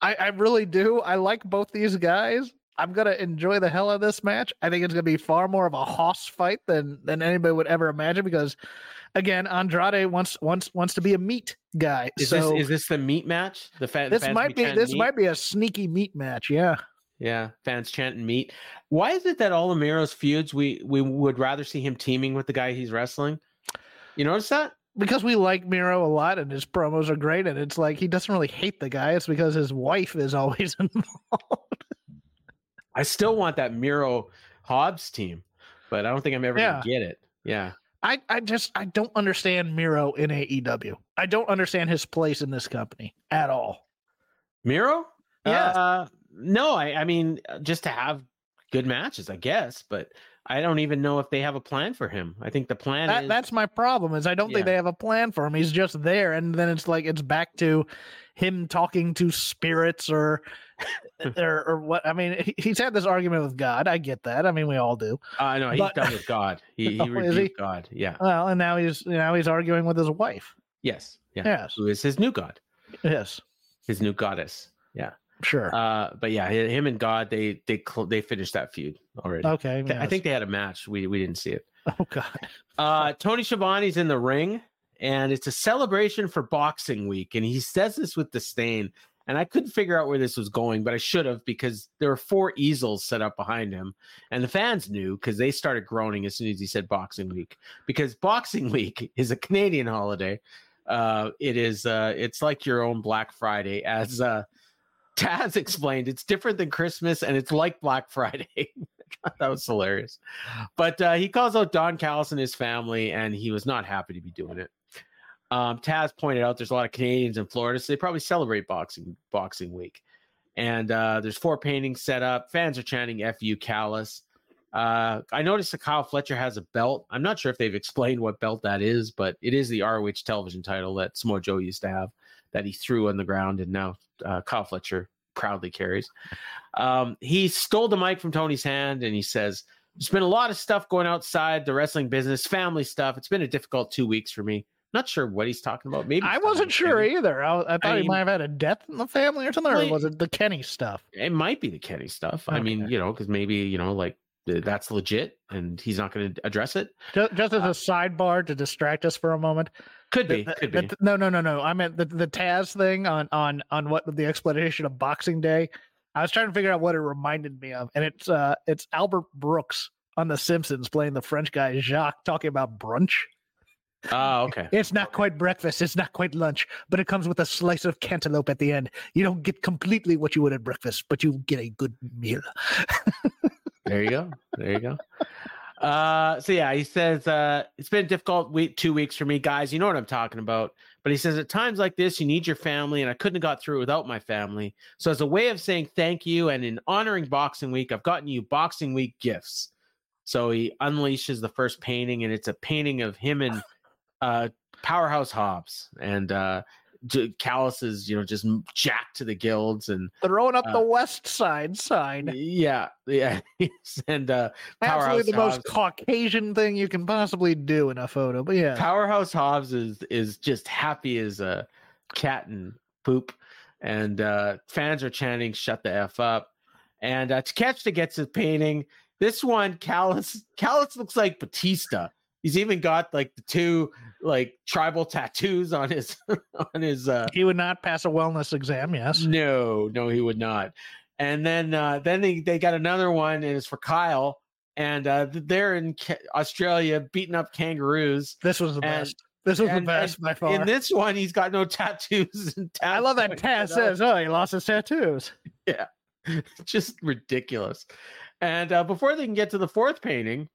I I really do. I like both these guys. I'm gonna enjoy the hell out of this match. I think it's gonna be far more of a hoss fight than than anybody would ever imagine because, again, Andrade wants wants wants to be a meat guy. Is so this is this the meat match? The fa- this might be this meat? might be a sneaky meat match. Yeah. Yeah, fans chanting meat. Why is it that all of Miro's feuds we we would rather see him teaming with the guy he's wrestling? You notice that? because we like Miro a lot and his promos are great, and it's like he doesn't really hate the guy. It's because his wife is always involved. I still want that Miro Hobbs team, but I don't think I'm ever Yeah. gonna get it. Yeah. I, I just I don't understand Miro in AEW. I don't understand his place in this company at all. Miro? Yeah. Uh, no, I, I mean, uh, just to have good matches, I guess, but I don't even know if they have a plan for him. I think the plan That, is that's my problem is I don't Yeah. think they have a plan for him. He's just there, and then it's like it's back to him talking to spirits or or, or what. I mean, he, he's had this argument with God. I get that. I mean, we all do. uh, know he's but- done with God. He, he Oh, is he? God. Yeah. Well, and now he's now he's arguing with his wife. Yes. Yeah. Yes, Who is his new God? yes, His new goddess. Yeah. Sure. Uh, but yeah, him and God, they they cl- they finished that feud already. okay, Th- I think they had a match. We we didn't see it. Oh God. Uh, Tony Schiavone's in the ring, and it's a celebration for Boxing Week, and he says this with disdain. And I couldn't figure out where this was going, but I should have because there were four easels set up behind him, and the fans knew because they started groaning as soon as he said Boxing Week. Because Boxing Week is a Canadian holiday. Uh, it is. Uh, it's like your own Black Friday, as uh, Taz explained. It's different than Christmas, and it's like Black Friday. that was hilarious. But uh, he calls out Don Callis and his family, and he was not happy to be doing it. Um, Taz pointed out there's a lot of Canadians in Florida, so they probably celebrate boxing Boxing Week. And uh, there's four paintings set up. Fans are chanting "Fu Callis." Uh, I noticed that Kyle Fletcher has a belt. I'm not sure if they've explained what belt that is, but it is the ROH television title that Samoa Joe used to have that he threw on the ground, and now uh, Kyle Fletcher proudly carries. Um, he stole the mic from Tony's hand, and he says, "There's been a lot of stuff going outside the wrestling business, family stuff. It's been a difficult two weeks for me. Not sure what he's talking about. Maybe I wasn't sure Kenny. either. I, I thought he mean- might have had a death in the family or something, or was it the Kenny stuff? It might be the Kenny stuff. I mean, you know, because maybe you know, like that's legit, and he's not going to address it. Just, just as a sidebar to distract us for a moment. Could be, The- could the- be. the- no, no, no, no. I meant the the Taz thing on on on what the explanation of Boxing Day. I was trying to figure out what it reminded me of, and it's uh it's Albert Brooks on The Simpsons playing the French guy Jacques talking about brunch. Oh, okay. It's not quite breakfast, it's not quite lunch, but it comes with a slice of cantaloupe at the end. You don't get completely what you would at breakfast, but you get a good meal. There you go. There you go. Uh, so yeah, he says uh, it's been a difficult week, two weeks for me, guys. You know what I'm talking about. But he says at times like this, you need your family, and I couldn't have got through without my family. So as a way of saying thank you, and in honoring Boxing Week, I've gotten you Boxing Week gifts. So he unleashes the first painting, and it's a painting of him and uh, Powerhouse Hobbs, and uh, Callis is you know just jacked to the gills, and Throwing up Uh, the West Side sign. yeah, yeah, and uh, Absolutely the Powerhouse most Caucasian thing you can possibly do in a photo. But yeah. Powerhouse Hobbs is is just happy as a cat and poop, and uh, fans are chanting "Shut the f up!" And uh, Takeshita gets his painting. This one, Callis Callis looks like Batista. He's even got like the two like tribal tattoos on his on his. uh He would not pass a wellness exam, yes. No, no, he would not. And then uh then they they got another one, and it's for Kyle. And uh, they're in Ca- Australia beating up kangaroos. This was the And- best. This was and- the best by far. In this one, he's got no tattoos. And I love that Taz says, "Oh, he lost his tattoos." Yeah, just ridiculous. And uh, before they can get to the fourth painting,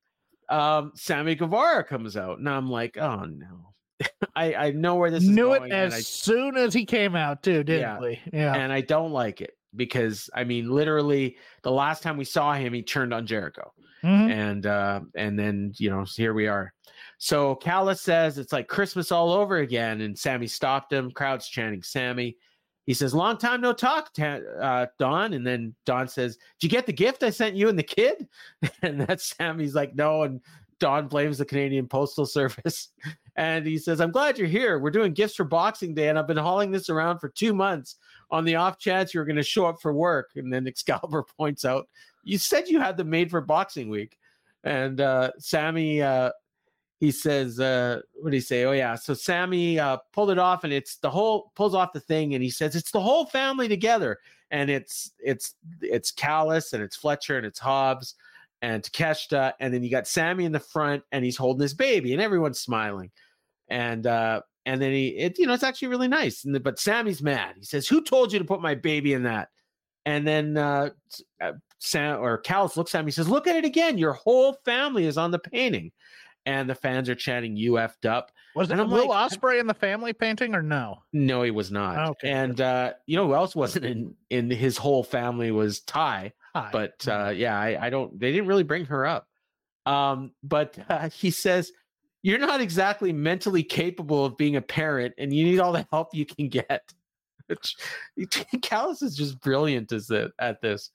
um, Sammy Guevara comes out, and I'm like, oh no, I I know where this is Knew going, it as I soon as he came out, too, didn't Yeah. we? Yeah. and I don't like it because I mean, literally, the last time we saw him, he turned on Jericho. Mhm. and uh and then you know here we are So Callis says it's like Christmas all over again, and Sammy stopped him. Crowd's chanting Sammy. He says, "Long time no talk, uh, Don." And then Don says, "Did you get the gift I sent you and the kid?" And that's Sammy's like, "No." And Don blames the Canadian Postal Service. And he says, I'm glad you're here. We're doing gifts for Boxing Day, and I've been hauling this around for two months on the off chance you're going to show up for work. And then Excalibur points out, You said you had them made for Boxing Week. And uh, Sammy, uh, he says, uh, What did he say? Oh, yeah. So Sammy uh, pulled it off, and it's the whole, pulls off the thing, and he says, It's the whole family together. And it's, it's, it's Callis, and it's Fletcher, and it's Hobbs and Takeshita, and then you got Sammy in the front, and he's holding his baby, and everyone's smiling, and uh, and then he, it, you know, it's actually really nice. And the, but Sammy's mad. He says, "Who told you to put my baby in that?" And then uh, uh Sam or Callis looks at me, and says, "Look at it again. Your whole family is on the painting." And the fans are chanting "You effed up." Was it Will like, Ospreay in the family painting or no? No, he was not. Okay. And uh, you know who else wasn't in in his whole family was Tay. Hi. But uh, yeah, I, I, don't. They didn't really bring her up. Um, but uh, he says you're not exactly mentally capable of being a parent, and you need all the help you can get. Which Callis is just brilliant as the, at this.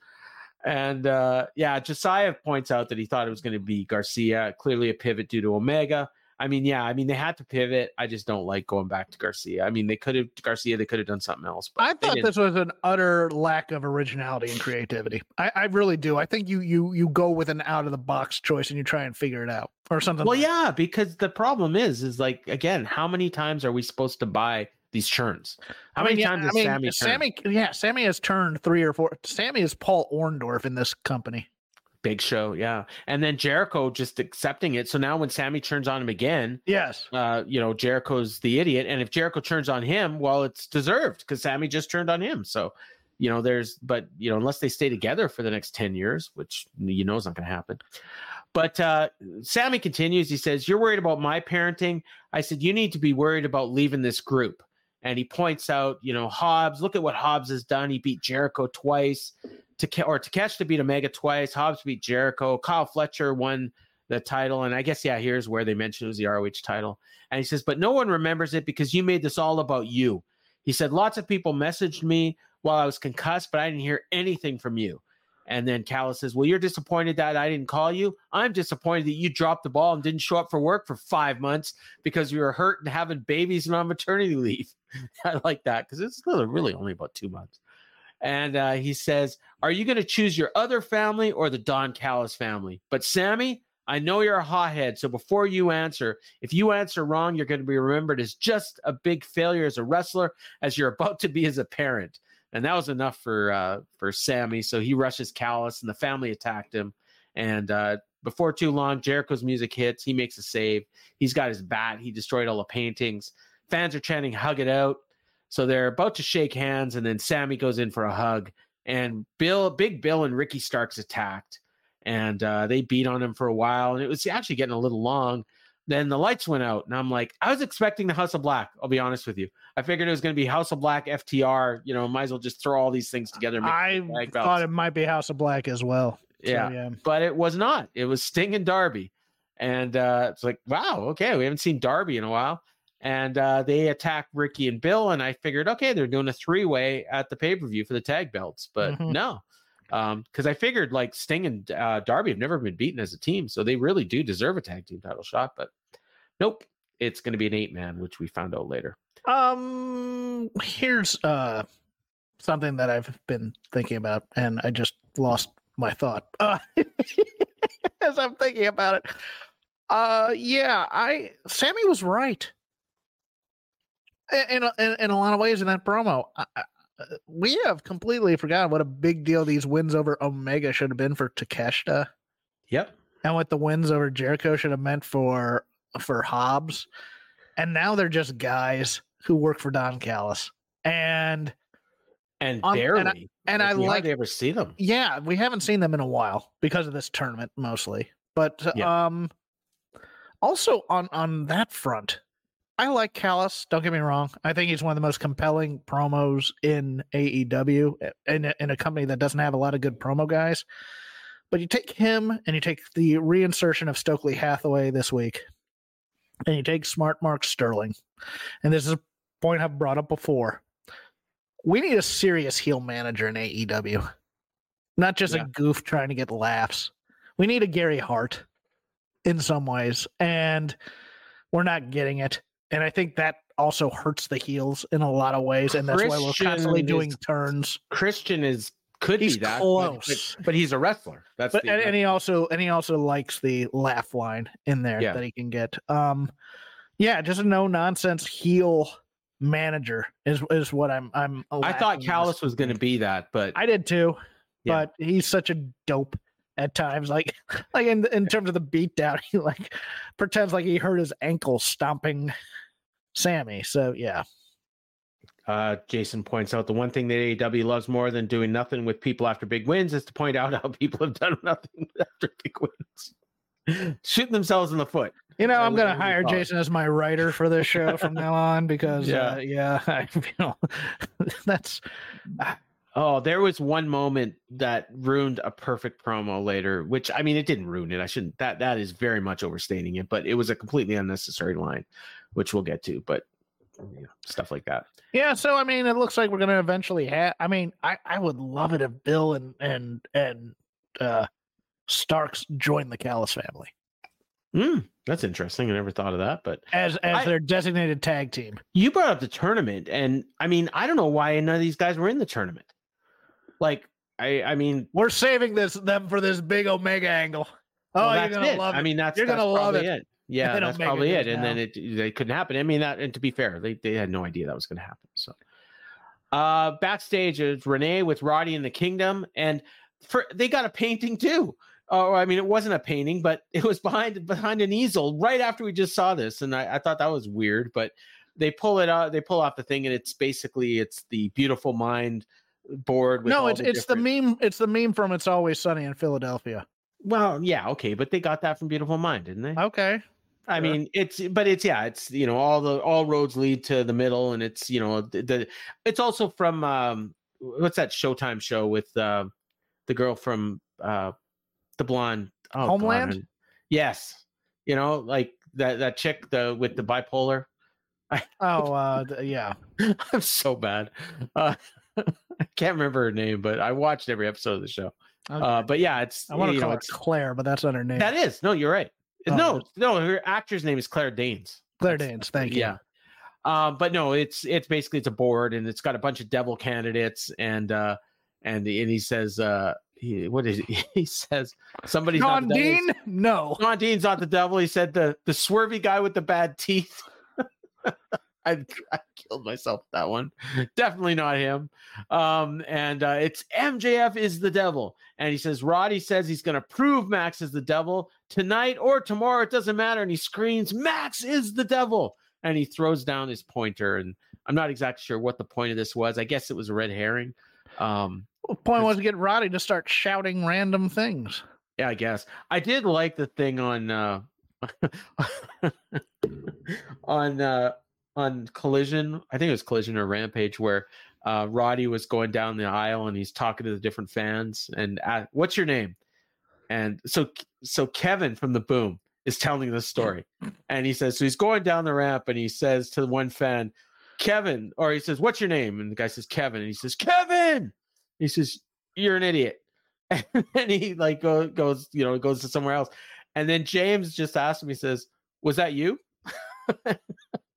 And uh, yeah, Josiah points out that he thought it was going to be Garcia. Clearly, a pivot due to Omega. I mean, yeah, I mean they had to pivot. I just don't like going back to Garcia. I mean, they could have Garcia. They could have done something else. I thought this was an utter lack of originality and creativity. I, I, really do. I think you you you go with an out of the box choice and you try and figure it out or something. Well, like yeah, because the problem is, is like again, how many times are we supposed to buy these churns? How I mean, many yeah, times I mean, Sammy? Sammy, yeah, Sammy has turned three or four. Sammy is Paul Orndorff in this company. Big Show, yeah, and then Jericho just accepting it. So now when Sammy turns on him again, yes, uh, you know Jericho's the idiot, and if Jericho turns on him, well, it's deserved because Sammy just turned on him. So, you know, there's, but you know, unless they stay together for the next ten years, which you know is not going to happen. But uh, Sammy continues. He says, "You're worried about my parenting." I said, "You need to be worried about leaving this group." And he points out, you know, Hobbs. Look at what Hobbs has done. He beat Jericho twice to or Takesh to beat Omega twice. Hobbs beat Jericho. Kyle Fletcher won the title, and I guess yeah, here's where they mentioned it was the ROH title. And he says, but no one remembers it because you made this all about you. He said lots of people messaged me while I was concussed, but I didn't hear anything from you. And then Callis says, Well, you're disappointed that I didn't call you. I'm disappointed that you dropped the ball and didn't show up for work for five months because you were hurt and having babies and on maternity leave. I like that because it's really only about two months. And uh, he says, Are you going to choose your other family or the Don Callis family? But Sammy, I know you're a hothead. So before you answer, if you answer wrong, you're going to be remembered as just a big failure as a wrestler, as you're about to be as a parent. And that was enough for uh, for Sammy. So he rushes Callis, and the family attacked him. And uh, before too long, Jericho's music hits. He makes a save. He's got his bat. He destroyed all the paintings. Fans are chanting "Hug it out." So they're about to shake hands, and then Sammy goes in for a hug, and Bill, Big Bill, and Ricky Starks attacked, and uh, they beat on him for a while, and it was actually getting a little long. Then the lights went out, and I'm like, I was expecting the House of Black. I'll be honest with you. I figured it was going to be House of Black, FTR. You know, might as well just throw all these things together. I thought it might be House of Black as well. Yeah, so, yeah, but it was not. It was Sting and Darby, and uh, it's like, wow, okay, we haven't seen Darby in a while and uh, they attack Ricky and Bill. And I figured, okay, they're doing a three way at the pay per view for the tag belts, but mm-hmm. no, because um, I figured like Sting and uh, Darby have never been beaten as a team, so they really do deserve a tag team title shot. But nope, it's going to be an eight man, which we found out later. Um, here's uh something that I've been thinking about, and I just lost my thought uh, as I'm thinking about it. Uh, yeah, I Sammy was right in a, in, in a lot of ways in that promo. I, I, we have completely forgotten what a big deal these wins over Omega should have been for Takeshita. Yep. And what the wins over Jericho should have meant for for Hobbs. And now they're just guys who work for Don Callis. And and barely. and I, and I like ever see them. Yeah, we haven't seen them in a while because of this tournament mostly. But yeah. um also on on that front, I like Callis. Don't get me wrong. I think he's one of the most compelling promos in AEW eh, in a, in a company that doesn't have a lot of good promo guys. But you take him and you take the reinsertion of Stokely Hathaway this week, and you take smart Mark Sterling, and this is a point I've brought up before. We need a serious heel manager in AEW, not just Yeah. a goof trying to get laughs. We need a Gary Hart in some ways, and we're not getting it. And I think that also hurts the heels in a lot of ways, and that's why we're constantly doing is- turns. Christian is could He's be that, but- close. But, but he's a wrestler. That's but the, and, and he also and he also likes the laugh line in there Yeah. that he can get. Um, yeah, just a no nonsense heel manager is is what I'm I'm. I thought. Callis was going to be that, but I did too, Yeah. but he's such a dope at times. Like like in in terms of the beatdown, he like pretends like he hurt his ankle stomping Sammy. So yeah, Uh, Jason points out the one thing that AEW loves more than doing nothing with people after big wins is to point out how people have done nothing after big wins, shooting themselves in the foot. you know Uh, I'm gonna hire? Jason as my writer for this show from now on because Yeah. uh, yeah, I feel that's Oh, there was one moment that ruined a perfect promo later, which I mean, it didn't ruin it. I shouldn't. That that is very much overstating it, but it was a completely unnecessary line, which we'll get to. But you know, stuff like that. Yeah, so I mean, it looks like we're gonna eventually have. I mean, I I would love it if Bill and and and uh Starks join the Callis family Hmm, that's interesting. I never thought of that, but as as I- their designated tag team. you brought up the tournament, and I mean, I don't know why none of these guys were in the tournament. Like, I I mean, We're saving this them for this big Omega angle. Oh, well, you're gonna it. love it. I mean, that's You're that's gonna love probably it. Yeah, that's probably it. it And then it they couldn't happen. I mean, that and to be fair, they they had no idea that was going to happen. So, uh, backstage is Renee with Roddy in the Kingdom, and for they got a painting too. Oh, I mean, it wasn't a painting, but it was behind behind an easel right after we just saw this, and I, I thought that was weird. But they pull it out, they pull off the thing, and it's basically it's the beautiful mind board. With no, it's the it's the meme. It's the meme from It's Always Sunny in Philadelphia. Well, yeah, okay, but they got that from Beautiful Mind, didn't they? Okay, I mean, it's but it's yeah, it's you know all the all roads lead to the middle, and it's you know the, the it's also from um what's that Showtime show with uh, the girl from uh the blonde oh, Homeland? I'm- yes, you know like that that chick the with the bipolar. oh uh, yeah. I'm so bad. Uh, I can't remember her name, but I watched every episode of the show. Okay. Uh, but yeah, it's I want to you know, call her Claire, but that's not her name. that is no, you're right. Oh, no, no, her actor's name is Claire Danes. Claire That's- Danes. Thank you. Yeah. Um, but no, it's it's basically it's a board and it's got a bunch of devil candidates and uh and and he says uh he what is he, he says somebody's not John. Dean? No. John Dean's not the devil. He said the the swervy guy with the bad teeth. I, I killed myself with that one. Definitely not him. Um, and uh, it's MJF is the devil. And he says, Roddy says he's going to prove Max is the devil tonight or tomorrow. It doesn't matter. And he screams, Max is the devil. And he throws down his pointer. And I'm not exactly sure what the point of this was. I guess it was a red herring. Um, The point was to get Roddy to start shouting random things. Yeah, I guess. I did like the thing on uh on uh on collision. I think it was collision or rampage where uh Roddy was going down the aisle and he's talking to the different fans and what's your name? And so so Kevin from the boom is telling the story. And he says so he's going down the ramp and he says to the one fan, Kevin, or he says, What's your name? And the guy says, Kevin. And he says, Kevin. He says, You're an idiot. And then he like go, goes, you know, goes to somewhere else. And then James just asked him, he says, Was that you?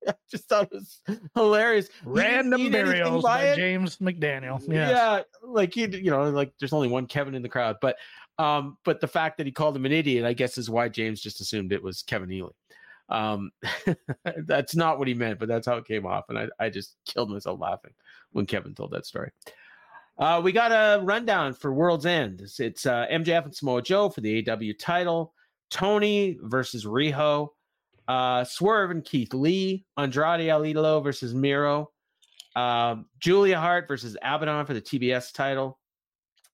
I just thought it was hilarious. Random burials by by. James McDaniel. Yes. Yeah, like he, you know, like there's only one Kevin in the crowd, but um, but the fact that he called him an idiot, I guess, is why James just assumed it was Kevin Neely. Um, that's not what he meant, but that's how it came off, and I, I just killed myself laughing when Kevin told that story. Uh, we got a rundown for World's End. It's, it's uh, MJF and Samoa Joe for the AW title. Toni versus Riho. Uh, Swerve and Keith Lee. Andrade El Idolo versus Miro. Um, Julia Hart versus Abaddon for the TBS title.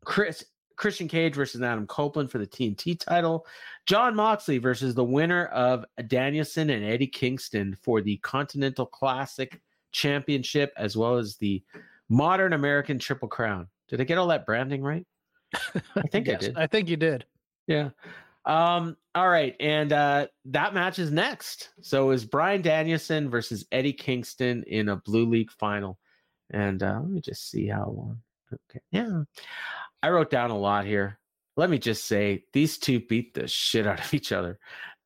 Chris Christian Cage versus Adam Copeland for the TNT title. Jon Moxley versus the winner of Danielson and Eddie Kingston for the Continental Classic Championship, as well as the Modern American Triple Crown. Did I get all that branding right? I think I did. I think you did. Yeah. Um, All right, and uh, that match is next. So is Bryan Danielson versus Eddie Kingston in a Blue League final, and uh, let me just see how long. Okay, yeah, I wrote down a lot here. Let me just say these two beat the shit out of each other,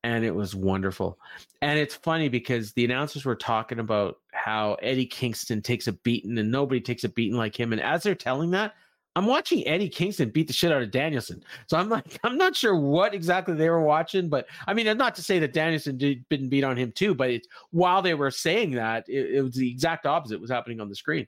and it was wonderful. And it's funny because the announcers were talking about how Eddie Kingston takes a beating and nobody takes a beating like him. And as they're telling that, I'm watching Eddie Kingston beat the shit out of Danielson. So I'm like, I'm not sure what exactly they were watching, but I mean, not to say that Danielson did, didn't beat on him too, but it, while they were saying that, it, it was the exact opposite was happening on the screen.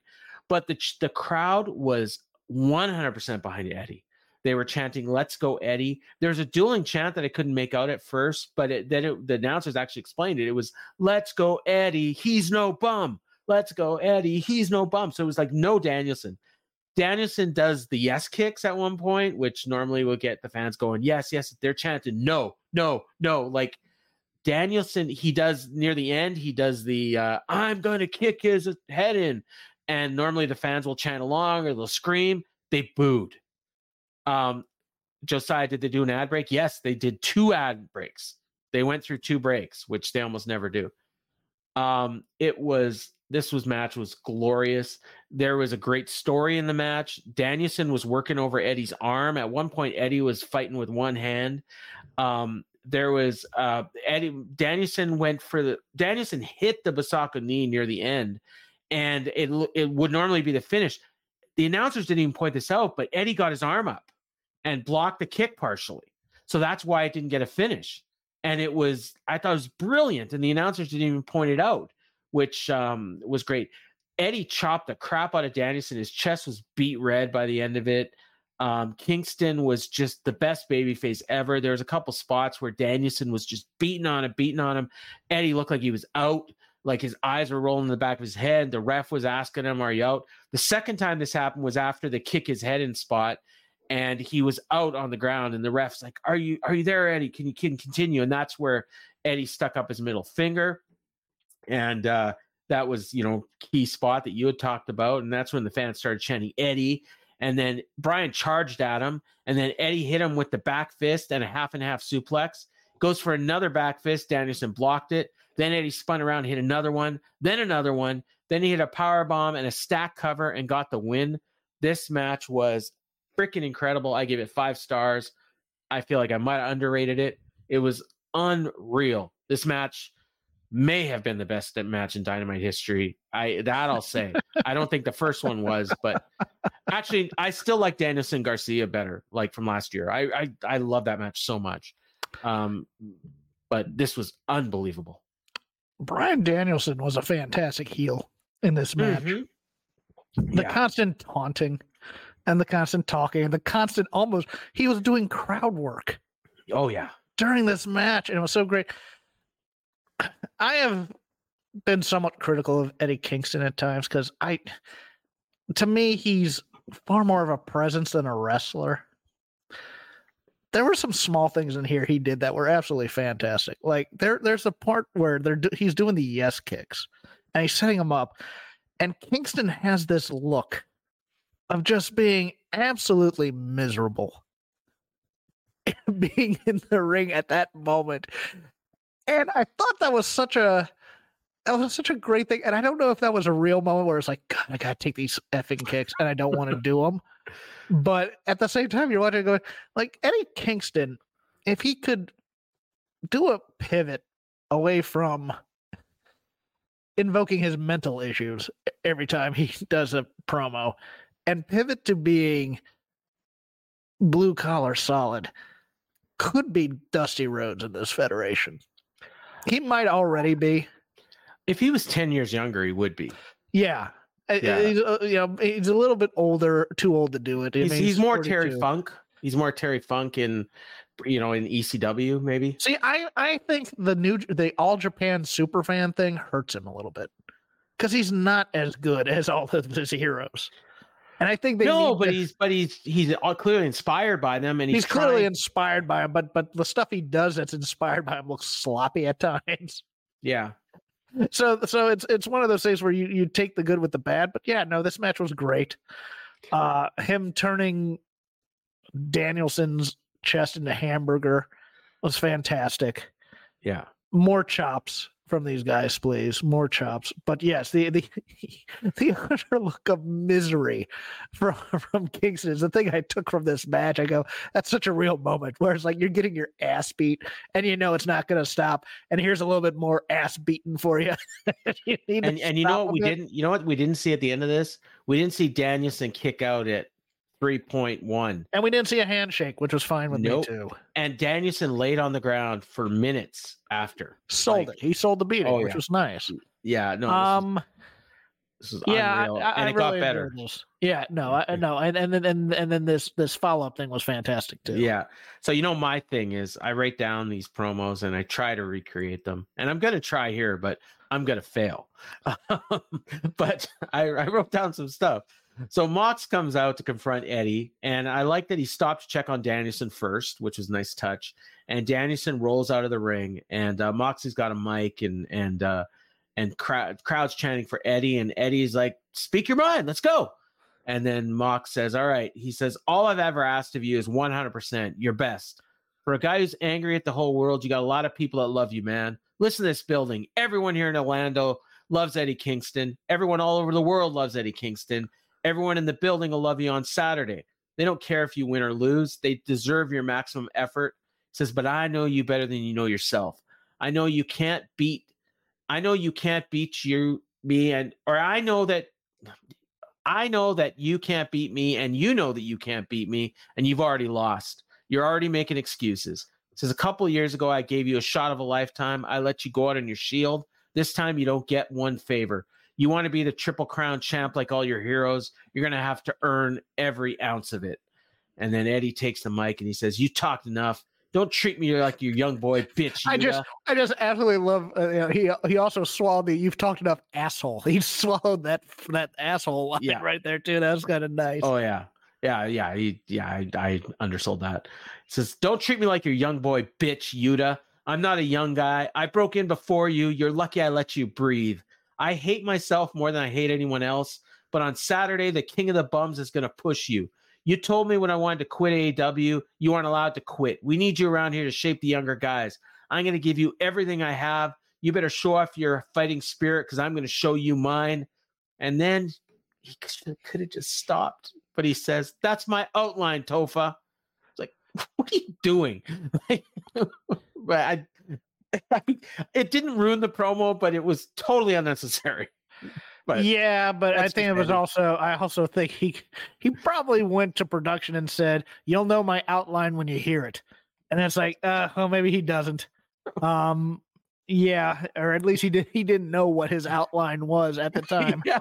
But the the crowd was 100% behind Eddie. They were chanting "Let's go, Eddie." There's a dueling chant that I couldn't make out at first, but it, then it, the announcers actually explained it. It was "Let's go, Eddie. He's no bum. Let's go, Eddie. He's no bum." So it was like no Danielson. Danielson does the yes kicks at one point, which normally will get the fans going, yes, yes. They're chanting, no, no, no. Like Danielson, he does near the end, he does the uh, I'm going to kick his head in. And normally the fans will chant along or they'll scream. They booed. Um, Josiah, did they do an ad break? Yes, they did two ad breaks. They went through two breaks, which they almost never do. Um, it was this was match was glorious. There was a great story in the match. Danielson was working over Eddie's arm. At one point, Eddie was fighting with one hand. Um, there was uh, Eddie Danielson went for the Danielson hit the Busaiku knee near the end, and it it would normally be the finish. The announcers didn't even point this out, but Eddie got his arm up and blocked the kick partially, so that's why it didn't get a finish. And it was I thought it was brilliant, and the announcers didn't even point it out which um, was great. Eddie chopped the crap out of Danielson. His chest was beet red by the end of it. Um, Kingston was just the best babyface ever. There was a couple spots where Danielson was just beating on him, beating on him. Eddie looked like he was out, like his eyes were rolling in the back of his head. The ref was asking him, "Are you out?" The second time this happened was after the kick his head in spot, and he was out on the ground. And the ref's like, "Are you are you there, Eddie? Can you can continue?" And that's where Eddie stuck up his middle finger and uh, that was you know key spot that you had talked about, and that's when the fans started chanting Eddie. And then Bryan charged at him, and then Eddie hit him with the back fist and a half and half suplex. Goes for another back fist. Danielson blocked it. Then Eddie spun around, hit another one, then another one. Then he hit a power bomb and a stack cover and got the win. This match was freaking incredible. I give it five stars. I feel like I might have underrated it. It was unreal. This match may have been the best match in Dynamite history. I that I'll say. I don't think the first one was, but actually, I still like Danielson Garcia better, like from last year. I I, I love that match so much. Um, but this was unbelievable. Bryan Danielson was a fantastic heel in this match. Mm-hmm. The yeah. constant taunting and the constant talking and the constant almost he was doing crowd work. Oh yeah. During this match, and it was so great. I have been somewhat critical of Eddie Kingston at times because I, to me, he's far more of a presence than a wrestler. There were some small things in here he did that were absolutely fantastic. Like there, there's a part where they're he's doing the yes kicks, and he's setting them up, and Kingston has this look of just being absolutely miserable being in the ring at that moment and I thought that was such a that was such a great thing. And I don't know if that was a real moment where it's like, God, I gotta take these effing kicks and I don't want to do them. But at the same time, you're watching going like Eddie Kingston, if he could do a pivot away from invoking his mental issues every time he does a promo and pivot to being blue collar solid could be Dusty Rhodes in this federation. He might already be. If he was 10 years younger, he would be. Yeah. Yeah. He's, uh, you know, he's a little bit older, too old to do it. I he's, mean, he's, he's, more 42. Terry Funk. He's more Terry Funk in, you know, in ECW maybe. See, I I think the new the All Japan super fan thing hurts him a little bit because he's not as good as all of his heroes. And I think they no, but to, he's but he's he's clearly inspired by them, and he's, he's clearly trying... inspired by them. But but the stuff he does that's inspired by him looks sloppy at times. Yeah. So so it's it's one of those things where you you take the good with the bad. But yeah, no, this match was great. Uh, him turning Danielson's chest into hamburger was fantastic. Yeah. More chops from these guys, please. More chops. But yes, the the the utter look of misery from from Kingston is the thing I took from this match. I go, that's such a real moment where it's like you're getting your ass beat and you know it's not gonna stop. And here's a little bit more ass beaten for you. you and and you know what we didn't you know what we didn't see at the end of this? We didn't see Danielson kick out at 3.1. And we didn't see a handshake, which was fine with nope. me too. And Danielson laid on the ground for minutes after. Sold like, it. He sold the beating, oh, which was nice. Yeah, no. Um this is, this is yeah, unreal. I, I, and it really got better. Yeah, no, I, no, and and then and, and then this this follow up thing was fantastic too. Yeah. So you know, my thing is I write down these promos and I try to recreate them, and I'm gonna try here, but I'm gonna fail. but I, I wrote down some stuff. So Mox comes out to confront Eddie, and I like that he stopped to check on Danielson first, which was nice touch. And Danielson rolls out of the ring, and uh, Moxie's got a mic, and and uh, and crowd crowds chanting for Eddie, and Eddie's like, "Speak your mind, let's go." And then Mox says, "All right." He says, "All I've ever asked of you is 100% your best. For a guy who's angry at the whole world, you got a lot of people that love you, man. Listen to this building. Everyone here in Orlando loves Eddie Kingston. Everyone all over the world loves Eddie Kingston." Everyone in the building will love you on Saturday. They don't care if you win or lose. They deserve your maximum effort. says, but I know you better than you know yourself. I know you can't beat. I know you can't beat you me and or I know that I know that you can't beat me and you know that you can't beat me and you've already lost. You're already making excuses. says a couple years ago I gave you a shot of a lifetime. I let you go out on your shield. This time you don't get one favor. You want to be the triple crown champ like all your heroes, you're going to have to earn every ounce of it. And then Eddie takes the mic and he says, "You talked enough. Don't treat me like your young boy bitch." I just, I just absolutely love. Uh, you know, he he also swallowed the. You've talked enough, asshole. He swallowed that that asshole line yeah. right there too. That was kind of nice. Oh yeah, yeah, yeah. He, yeah, I, I undersold that. He says, "Don't treat me like your young boy bitch, Yuta. I'm not a young guy. I broke in before you. You're lucky I let you breathe. I hate myself more than I hate anyone else. But on Saturday, the king of the bums is going to push you. You told me when I wanted to quit AEW, you aren't allowed to quit. We need you around here to shape the younger guys. I'm going to give you everything I have. You better show off your fighting spirit because I'm going to show you mine. And then he could have just stopped. But he says, That's my outline, Tofa. It's like, what are you doing? but I, it didn't ruin the promo, but it was totally unnecessary. But yeah, but I think it was also. I also think he he probably went to production and said, "You'll know my outline when you hear it," and it's like, uh, well, maybe he doesn't. Um, yeah, or at least he did. He didn't know what his outline was at the time. yeah,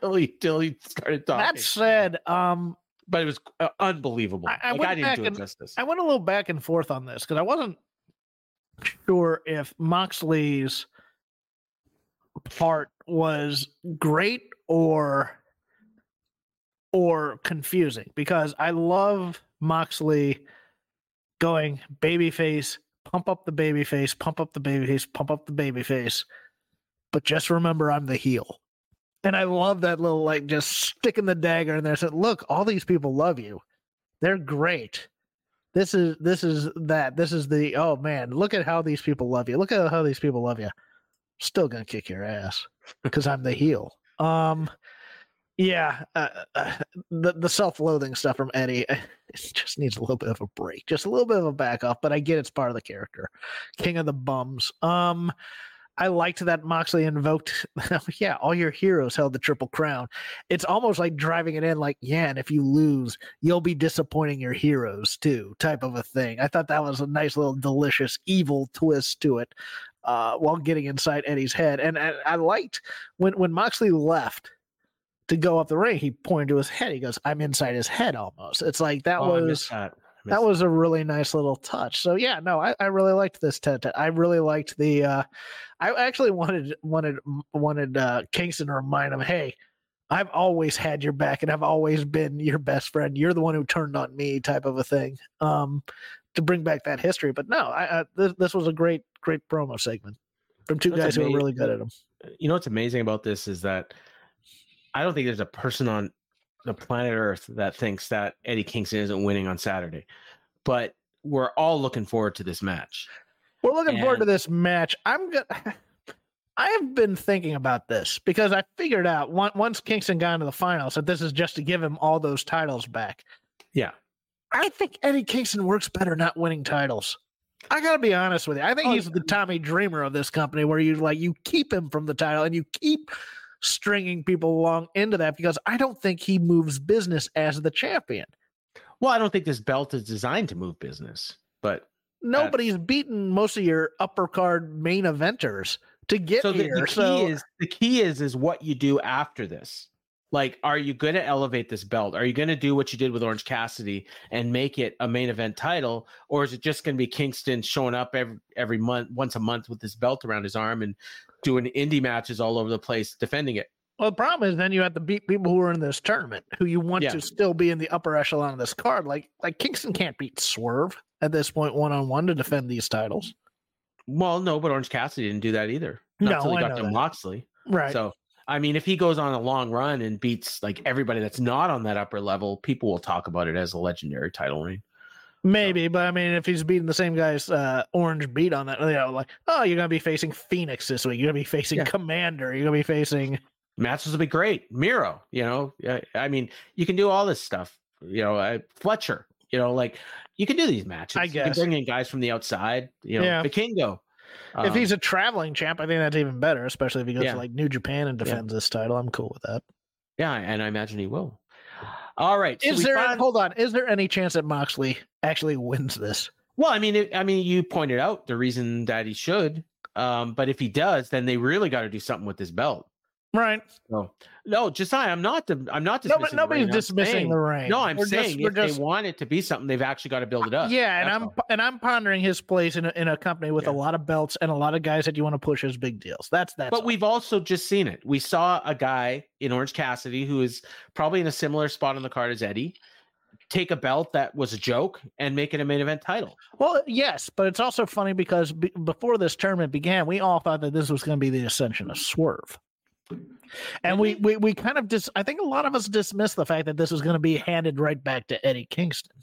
till he till he started talking. That said, um, but it was uh, unbelievable. I, I, like, I didn't do and, justice. I went a little back and forth on this because I wasn't sure if Moxley's part was great or or confusing because I love Moxley going babyface, pump up the babyface, pump up the babyface, pump up the babyface. But just remember I'm the heel. And I love that little like just sticking the dagger in there. Said, look, all these people love you. They're great this is this is that this is the oh man look at how these people love you. Look at how these people love you. Still gonna kick your ass because i'm the heel. Um yeah uh, uh, the the self-loathing stuff from eddie it just needs a little bit of a break just a little bit of a back off but i get it's part of the character. King of the bums. Um I liked that Moxley invoked, yeah, all your heroes held the triple crown. It's almost like driving it in, like, yeah, and if you lose, you'll be disappointing your heroes too, type of a thing. I thought that was a nice little delicious evil twist to it, uh, while getting inside Eddie's head. And, and I liked when when Moxley left to go up the ring, he pointed to his head. He goes, "I'm inside his head almost." It's like that oh, was that that was a really nice little touch. So yeah, no, I, I really liked this tent. I really liked the. uh I actually wanted wanted wanted uh Kingston to remind him, hey, I've always had your back and I've always been your best friend. You're the one who turned on me, type of a thing. Um, to bring back that history. But no, I, I this, this was a great great promo segment from two guys who are really good at them. You know what's amazing about this is that I don't think there's a person on the planet Earth that thinks that Eddie Kingston isn't winning on Saturday. But we're all looking forward to this match. We're looking forward to this match. I'm gonna. I have been thinking about this because I figured out on- once Kingston got into the finals that this is just to give him all those titles back. Yeah. I think Eddie Kingston works better not winning titles. I gotta be honest with you. I think Oh, he's the Tommy Dreamer of this company, where you like you keep him from the title and you keep stringing people along into that because I don't think he moves business as the champion. Well, I don't think this belt is designed to move business, but Nobody's beaten most of your upper card main eventers to get so the, here. the key so is the key is is what you do after this. Like, are you going to elevate this belt? Are you going to do what you did with Orange Cassidy and make it a main event title, or is it just going to be Kingston showing up every every month, once a month, with this belt around his arm and doing indie matches all over the place, defending it? Well, the problem is then you have to beat people who are in this tournament who you want Yeah. to still be in the upper echelon of this card. Like like Kingston can't beat Swerve at this point one on one to defend these titles. Well, no, but Orange Cassidy didn't do that either. Not No, until he I got to that. Moxley. Right. So, I mean, if he goes on a long run and beats like everybody that's not on that upper level, people will talk about it as a legendary title reign. Maybe, but I mean if he's beating the same guy's uh, orange beat on that, you know, like, oh, you're gonna be facing Fenix this week. You're gonna be facing Yeah. Komander. You're gonna be facing Matches will be great. Miro, you know, I- I mean, you can do all this stuff. You know, uh, Fletcher, you know, like you can do these matches. I You can guess. bring in guys from the outside. You know, Yeah. Vikingo. if Um, he's a traveling champ, I think that's even better, especially if he goes Yeah. to like New Japan and defends this title. I'm cool with that. yeah, and I imagine he will. All right. so Is there find- hold on, is there any chance that Moxley actually wins this? Well, I mean, it, I mean, you pointed out the reason that he should. Um, but if he does, then they really got to do something with this belt. Right. So, no, Josiah, I'm not. The, I'm not No, dismissing. but the nobody's. I'm dismissing saying- the ring. No, I'm We're saying we're if just- they want it to be something, they've actually got to build it up. Yeah, and That's I'm all. and I'm pondering his place in a, in a company with a lot of belts and a lot of guys that you want to push as big deals. That's that. But all. we've also just seen it. We saw a guy in Orange Cassidy who is probably in a similar spot on the card as Eddie take a belt that was a joke and make it a main event title. well, yes, but it's also funny because be, before this tournament began, we all thought that this was going to be the ascension of Swerve, and we mm-hmm. we we kind of dis. I think a lot of us dismissed the fact that this was going to be handed right back to Eddie Kingston.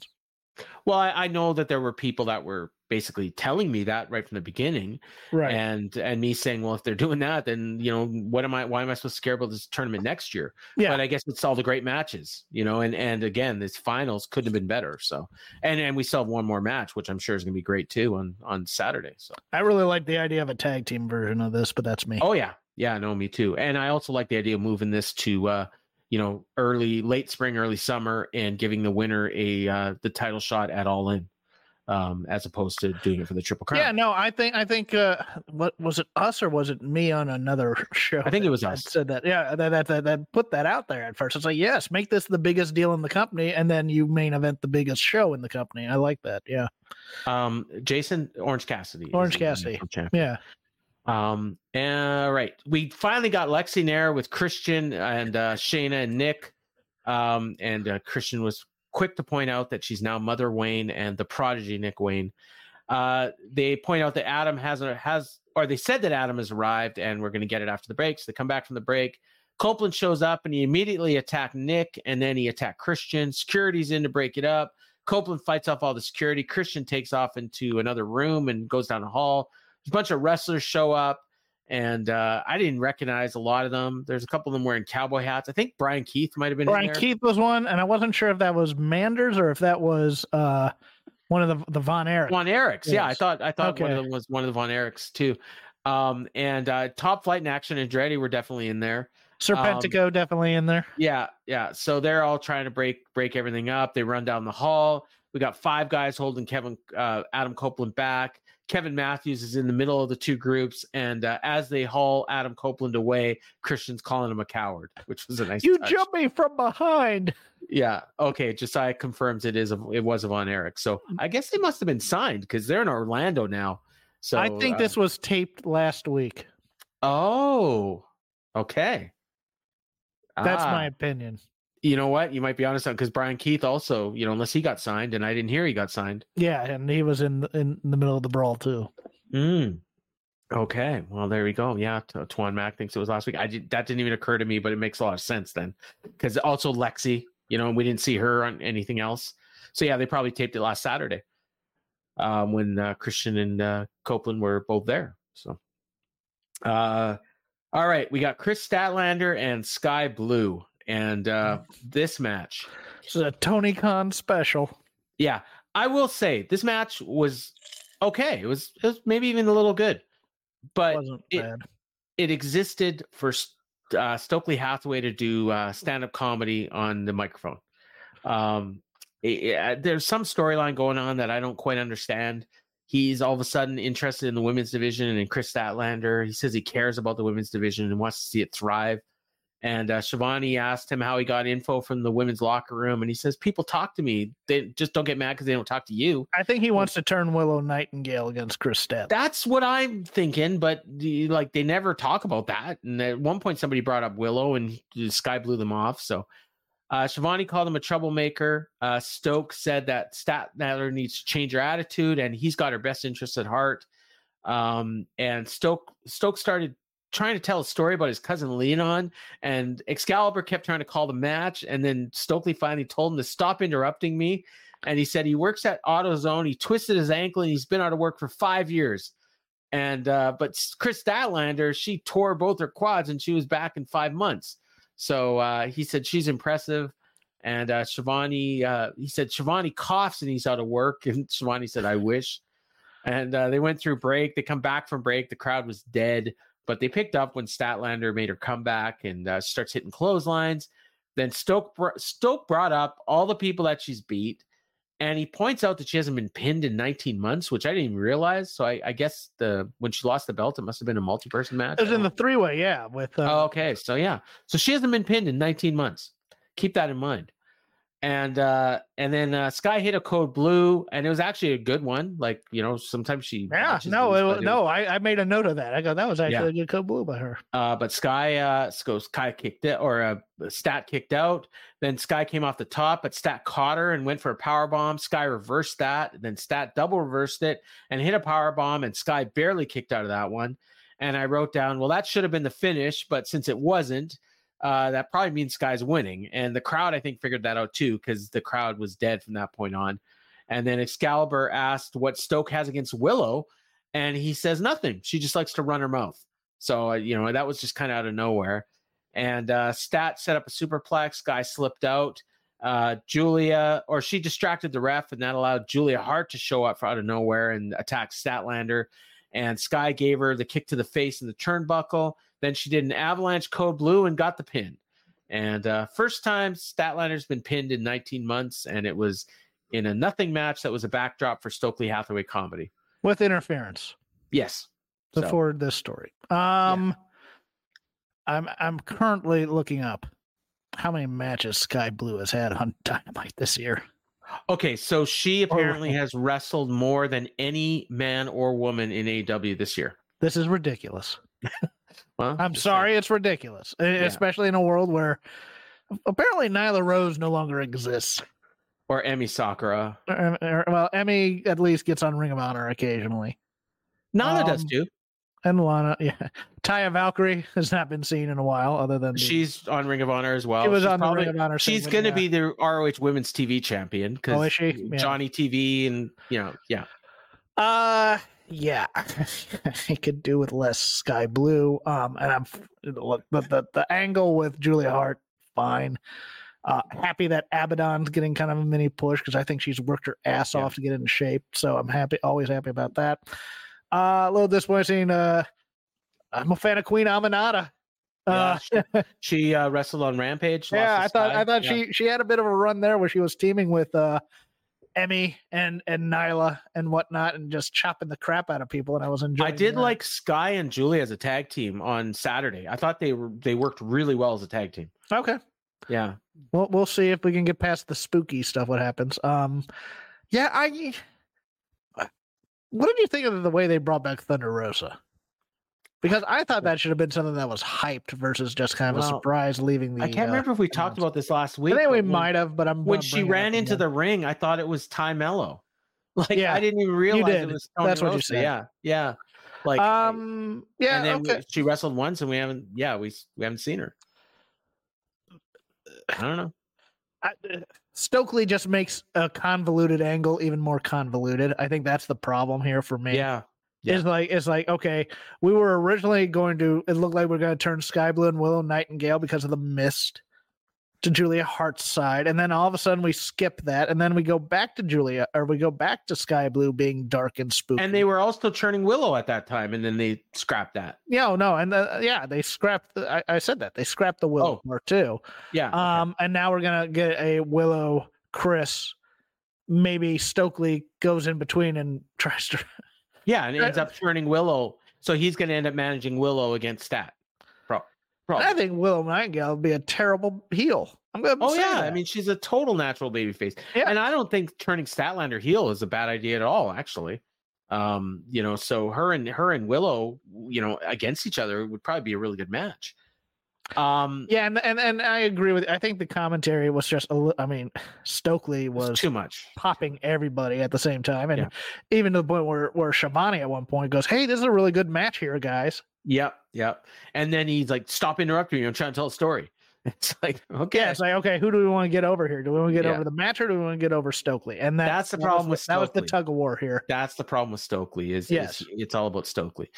Well, I, I know that there were people that were basically telling me that right from the beginning, Right. and and me saying, well, if they're doing that, then you know, what am I? Why am I supposed to care about this tournament next year? yeah. But I guess it's all the great matches, you know, and and again, this finals couldn't have been better. So, and and we still have one more match, which I'm sure is going to be great too on on Saturday. So, I really like the idea of a tag team version of this, but that's me. oh yeah, yeah, no, me too. And I also like the idea of moving this to, uh, you know, early, late spring, early summer, and giving the winner a uh, the title shot at All In, um, as opposed to doing it for the Triple Crown. Yeah, no, I think I think uh what was it us or was it me on another show? I think it was us. Said that, yeah, that, that that that put that out there at first. It's like, yes, make this the biggest deal in the company, and then you main event the biggest show in the company. I like that. Yeah, Um, Jason Orange Cassidy. Orange Cassidy. yeah. Um, and right, we finally got Lexy Nair with Christian and uh, Shayna and Nick. Um, and uh, Christian was quick to point out that she's now Mother Wayne and the prodigy Nick Wayne. Uh, they point out that Adam hasn't has, or they said that Adam has arrived, and we're going to get it after the break. So they come back from the break. Copeland shows up and he immediately attacked Nick, and then he attacked Christian. Security's in to break it up. Copeland fights off all the security. Christian takes off into another room and goes down the hall. A bunch of wrestlers show up, and uh, I didn't recognize a lot of them. There's a couple of them wearing cowboy hats. I think Bryan Keith might have been Brian. Keith was one, and I wasn't sure if that was Manders or if that was uh one of the the Von Erich. Von Erichs. Yeah, I thought I thought one of them was one of the Von Erichs too. Um, and uh, Top Flight and Action and Andretti were definitely in there. Serpentico definitely in there. Yeah, yeah. So they're all trying to break break everything up. They run down the hall. We got five guys holding Kevin uh, Adam Copeland back. Kevin Matthews is in the middle of the two groups, and uh, as they haul Adam Copeland away, Christian's calling him a coward, which was a nice. You touch. jumped me from behind. Yeah. Okay. Josiah confirms it is. A, it was Von Erich. So I guess they must have been signed because they're in Orlando now. So I think uh, this was taped last week. Oh. Okay. That's Ah, my opinion. You know what? You might be honest on because Bryan Keith also, you know, unless he got signed, and I didn't hear he got signed. Yeah, and he was in the, in the middle of the brawl too. Mm. Okay. Well, there we go. Yeah. Twan Mac thinks it was last week. I did, that didn't even occur to me, but it makes a lot of sense then because also Lexi, you know, we didn't see her on anything else. So yeah, they probably taped it last Saturday. um, when uh, Christian and uh, Copeland were both there. So, uh, all right, we got Kris Statlander and Skye Blue, and uh, this match. This is a Tony Khan special. Yeah, I will say this match was okay. It was, it was maybe even a little good, but Wasn't it, bad. it existed for uh, Stokely Hathaway to do uh, stand up comedy on the microphone. Um, it- it- there's some storyline going on that I don't quite understand. He's all of a sudden interested in the women's division and Kris Statlander. He says he cares about the women's division and wants to see it thrive. And uh, Schiavone asked him how he got info from the women's locker room, and he says people talk to me. They just don't get mad because they don't talk to you. I think he wants to turn Willow Nightingale against Kris Statlander. That's what I'm thinking, but like they never talk about that. And at one point, somebody brought up Willow, and the Skye blew them off. So uh, Schiavone called him a troublemaker. Uh, Stoke said that Statlander needs to change her attitude, and he's got her best interests at heart. Um, and Stoke Stoke started trying to tell a story about his cousin Leon, and Excalibur kept trying to call the match, and then Stokely finally told him to stop interrupting me. And he said he works at AutoZone. He twisted his ankle, and he's been out of work for five years. And uh, but Kris Statlander, she tore both her quads, and she was back in five months. So uh, he said she's impressive. And uh, Schiavone, uh, he said Schiavone coughs and he's out of work. And Schiavone said, "I wish." And uh, they went through break. They come back from break. The crowd was dead, but they picked up when Statlander made her comeback and uh, starts hitting clotheslines. Then Stoke br- Stoke brought up all the people that she's beat, and he points out that she hasn't been pinned in 19 months, which I didn't even realize. So I, I guess the when she lost the belt, it must have been a multi-person match. It was in the three way, yeah. With uh, Oh, okay. So yeah. So she hasn't been pinned in 19 months. Keep that in mind. And uh and then uh Skye hit a code blue and it was actually a good one. Like, you know, sometimes she yeah, no, it, it no, I, I made a note of that. I go, that was actually Yeah. a good code blue by her. uh but Skye uh so Skye kicked it or uh Stat kicked out. Then Skye came off the top, but Stat caught her and went for a power bomb. Skye reversed that, then Stat double reversed it and hit a power bomb and Skye barely kicked out of that one. And I wrote down, well, that should have been the finish, but since it wasn't, uh, that probably means Skye's winning. And the crowd, I think, figured that out too, because the crowd was dead from that point on. And then Excalibur asked what Stoke has against Willow, and he says nothing. She just likes to run her mouth. So, uh, you know, that was just kind of out of nowhere. And uh, Stat set up a superplex. Guy slipped out. Uh, Julia, or she distracted the ref, and that allowed Julia Hart to show up out of nowhere and attack Statlander. And Skye gave her the kick to the face and the turnbuckle. Then she did an avalanche code blue and got the pin. And uh, first time Statlander's been pinned in 19 months, and it was in a nothing match that was a backdrop for Stokely Hathaway comedy. with interference Yes. So, before this story. Um, I'm I'm currently looking up how many matches Skye Blue has had on Dynamite this year. okay, so she apparently Or- has wrestled more than any man or woman in AEW this year. This is ridiculous. Well, I'm just saying. sorry, it's ridiculous, e- especially in a world where apparently Nyla Rose no longer exists. Or Emmy Sakura. Er- er- Well, Emmy at least gets on Ring of Honor occasionally, Nana does Um, too. and Lana, yeah, Taya Valkyrie has not been seen in a while, other than the- She's on Ring of Honor as well. she was She's on probably- the Ring of Honor. She's going to be the ROH Women's TV champion because Oh, she? Yeah. Johnny TV and you know, yeah. Uh yeah, I could do with less Skye Blue. Um, and I'm look the the, the angle with Julia Hart, fine. Uh, happy that Abaddon's getting kind of a mini push because I think she's worked her ass Yeah. off to get in shape. So I'm happy, always happy about that. Uh, a little disappointing. Uh, I'm a fan of Queen Aminata. Uh, Yeah, she uh, wrestled on Rampage. yeah, I thought Skye. I thought Yeah. she she had a bit of a run there where she was teaming with uh Emmy and and Nyla and whatnot and just chopping the crap out of people and I was enjoying I did that. like Skye and Julie as a tag team on Saturday. I thought they were they worked really well as a tag team. okay Yeah. we'll we'll see if we can get past the spooky stuff what happens um yeah I what did you think of the way they brought back Thunder Rosa because I thought that should have been something that was hyped versus just kind of a surprise leaving the I can't uh, remember if we talked about this last I week. think we when- might have but I'm when she ran into the ring, I thought it was Tay Melo. Like Yeah, I didn't even realize it was Tony That's what you Rosa. said. Yeah, yeah. Like um yeah and then okay we, she wrestled once, and we haven't. Yeah, we we haven't seen her. I don't know. I, Stokely just makes a convoluted angle even more convoluted. I think that's the problem here for me. Yeah. Yeah. It's like it's like okay, we were originally going to. It looked like we are going to turn Skye Blue and Willow Nightingale because of the mist to Julia Hart's side, and then all of a sudden we skip that, and then we go back to Julia, or we go back to Skye Blue being dark and spooky. And they were also turning Willow at that time, and then they scrapped that. Yeah, oh, no, and the, yeah, they scrapped. The, I, I, said that they scrapped the Willow oh. part too. Yeah. Um, okay. and now we're gonna get a Willow Chris. Maybe Stokely goes in between and tries to. Yeah, and ends up turning Willow. So he's going to end up managing Willow against Stat. I think Willow Nightingale would be a terrible heel. I'm gonna. Oh yeah, that. I mean she's a total natural baby face, yeah. and I don't think turning Statlander heel is a bad idea at all. Actually, um, you know, so her and her and Willow, you know, against each other would probably be a really good match. Um, yeah, and and and I agree with. I think the commentary was just A li- I mean, Stokely was too much popping everybody at the same time, and yeah. even to the point where where Schiavone at one point goes, "Hey, this is a really good match here, guys." Yep, yep. And then he's like, "Stop interrupting me! I'm trying to tell a story." It's like, okay, yeah, it's like, okay, who do we want to get over here? Do we want to get yeah. over the match, or do we want to get over Stokely? And that, that's the problem with Stokely. that was the tug of war here. That's the problem with Stokely. Is yes, is it's all about Stokely.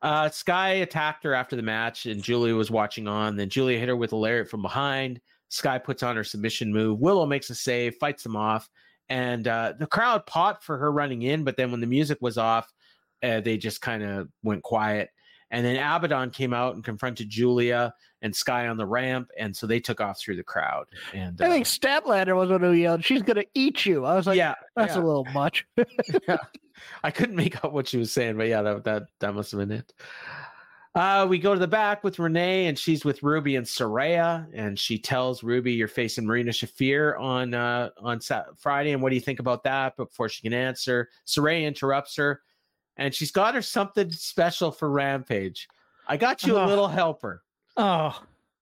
Uh, Skye attacked her after the match, and Julia was watching on. Then Julia hit her with a lariat from behind. Skye puts on her submission move. Willow makes a save, fights them off, and uh, the crowd popped for her running in. But then when the music was off, uh, they just kind of went quiet. And then Abaddon came out and confronted Julia and Sky on the ramp, and so they took off through the crowd. And I think uh, Statlander was one who yelled, "She's gonna eat you." I was like, "Yeah, that's yeah. a little much." yeah. I couldn't make out what she was saying, but yeah, that that that must have been it. Uh, we go to the back with Renee, and she's with Ruby and Saraya, and she tells Ruby, "You're facing Marina Shafir on uh, on Friday, and what do you think about that?" But before she can answer, Saraya interrupts her and she's got her something special for Rampage. I got you a little helper. Oh,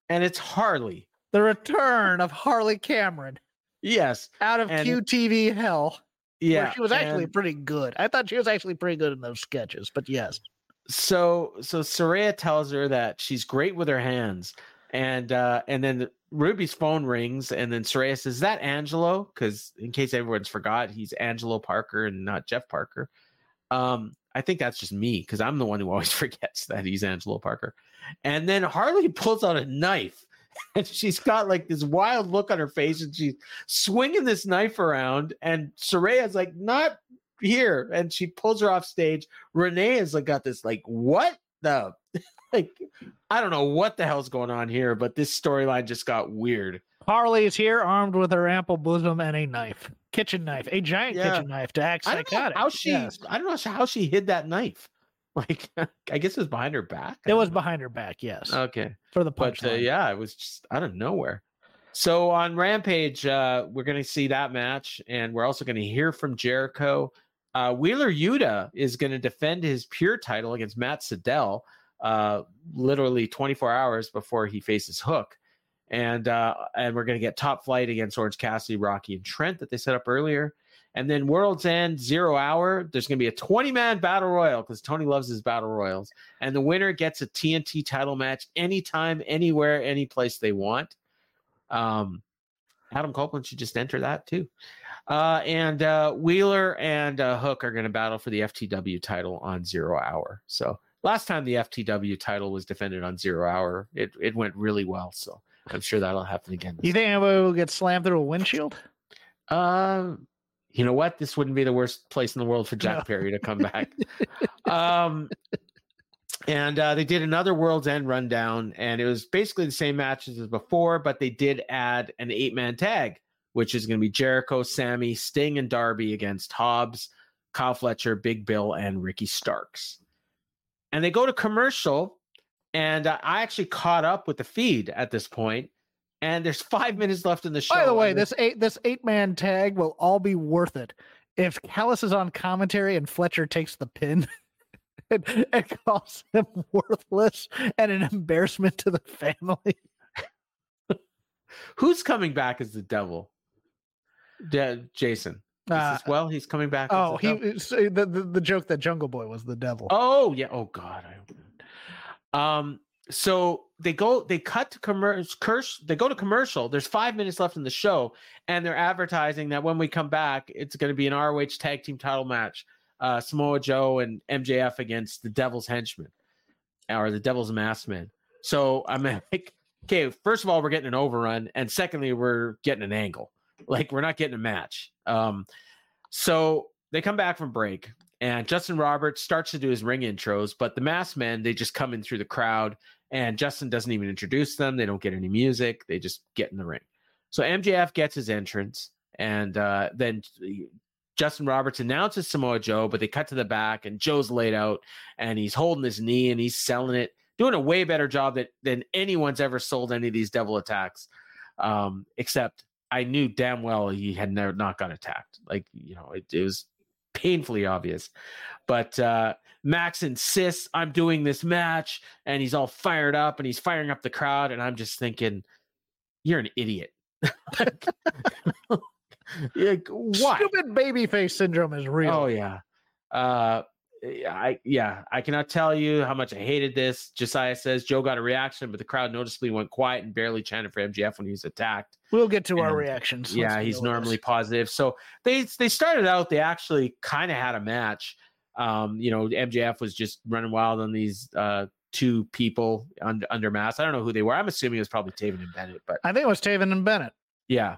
and it's Harley. The return of Harley Cameron. Yes, out of and, QTV hell. Yeah, she was actually and, pretty good. I thought she was actually pretty good in those sketches, but yes. So, so Saraya tells her that she's great with her hands, and uh and then Ruby's phone rings, and then Saraya says, "Is that Angelo?" Because in case everyone's forgot, he's Angelo Parker and not Jeff Parker. Um, I think that's just me because I'm the one who always forgets that he's Angelo Parker. And then Harley pulls out a knife and she's got like this wild look on her face and she's swinging this knife around. And Saraya's like, not here. And she pulls her off stage. Renee has like got this like, what the? like, I don't know what the hell's going on here, but this storyline just got weird. Harley is here armed with her ample bosom and a knife kitchen knife, a giant yeah. kitchen knife to act psychotic. how she, yes. I don't know how she hid that knife. Like, I guess it was behind her back. It was know. behind her back, yes. Okay, for the punch. But uh, yeah, it was just out of nowhere. So on Rampage, uh, we're going to see that match, and we're also going to hear from Jericho. Uh, Wheeler Yuta is going to defend his pure title against Matt Sydal, uh, literally 24 hours before he faces Hook and uh, and we're going to get top flight against Orange Cassidy, Rocky, and Trent that they set up earlier. And then World's End Zero Hour, there's going to be a 20 man battle royal because Tony loves his battle royals. And the winner gets a TNT title match anytime, anywhere, any place they want. Um, Adam Copeland should just enter that too. Uh, and uh, Wheeler and uh, Hook are going to battle for the FTW title on Zero Hour. So last time the FTW title was defended on Zero Hour, it, it went really well. So I'm sure that'll happen again. You think anybody will get slammed through a windshield? Um, you know what? This wouldn't be the worst place in the world for Jack no. Perry to come back. um, and uh, they did another World's End rundown, and it was basically the same matches as before, but they did add an eight man tag, which is going to be Jericho, Sammy, Sting, and Darby against Hobbs, Kyle Fletcher, Big Bill, and Ricky Starks. And they go to commercial, and uh, I actually caught up with the feed at this point, and there's five minutes left in the show. By the way, this eight this eight man tag will all be worth it if Callis is on commentary and Fletcher takes the pin. and, and calls him worthless and an embarrassment to the family. Who's coming back as the devil? De- Jason. Uh, well, he's coming back. Oh, he the, the, the joke that Jungle Boy was the devil. Oh yeah. Oh God. I, um, so they go they cut to commercial curse they go to commercial there's five minutes left in the show and they're advertising that when we come back it's going to be an roh tag team title match uh samoa joe and mjf against the devil's henchman or the devil's masked man so i'm like okay first of all we're getting an overrun and secondly we're getting an angle. Like we're not getting a match. Um so they come back from break and justin roberts starts to do his ring intros but the masked men they just come in through the crowd and Justin doesn't even introduce them. They don't get any music. They just get in the ring. So MJF gets his entrance, and uh, then Justin Roberts announces Samoa Joe, but they cut to the back, and Joe's laid out, and he's holding his knee, and he's selling it, doing a way better job that, than anyone's ever sold any of these devil attacks. Um, except I knew damn well he had never not got attacked. Like you know, it, it was painfully obvious. But uh, Max insists I'm doing this match, and he's all fired up, and he's firing up the crowd, and I'm just thinking, you're an idiot. like, what? Stupid babyface syndrome is real. Oh yeah. Uh, I yeah, I cannot tell you how much I hated this. Josiah says Joe got a reaction, but the crowd noticeably went quiet and barely chanted for MJF when he was attacked. We'll get to And, our reactions. Yeah, he's normally this. positive. So they they started out. They actually kind of had a match. Um, you know, MJF was just running wild on these uh two people under under mask. I don't know who they were. I'm assuming it was probably Taven and Bennett, but I think it was Taven and Bennett. yeah.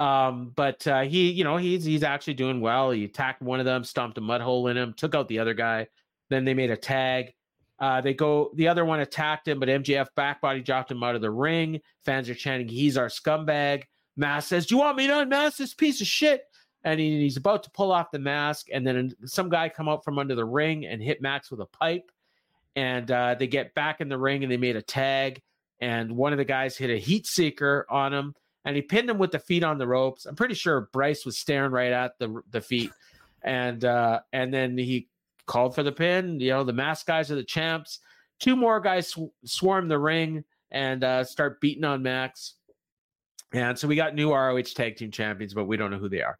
Um, but uh, he, you know, he's he's actually doing well. He attacked one of them, stomped a mud hole in him, took out the other guy. Then they made a tag. Uh, they go, the other one attacked him, but MJF back body dropped him out of the ring. Fans are chanting, "He's our scumbag." Mask says, "Do you want me to unmask this piece of shit?" And he, he's about to pull off the mask, and then some guy come out from under the ring and hit Max with a pipe. And uh, they get back in the ring, and they made a tag. And one of the guys hit a heat seeker on him, and he pinned him with the feet on the ropes. I'm pretty sure Bryce was staring right at the the feet, and uh, and then he called for the pin. You know, the mask guys are the champs. Two more guys sw- swarm the ring and uh, start beating on Max. And so we got new ROH tag team champions, but we don't know who they are.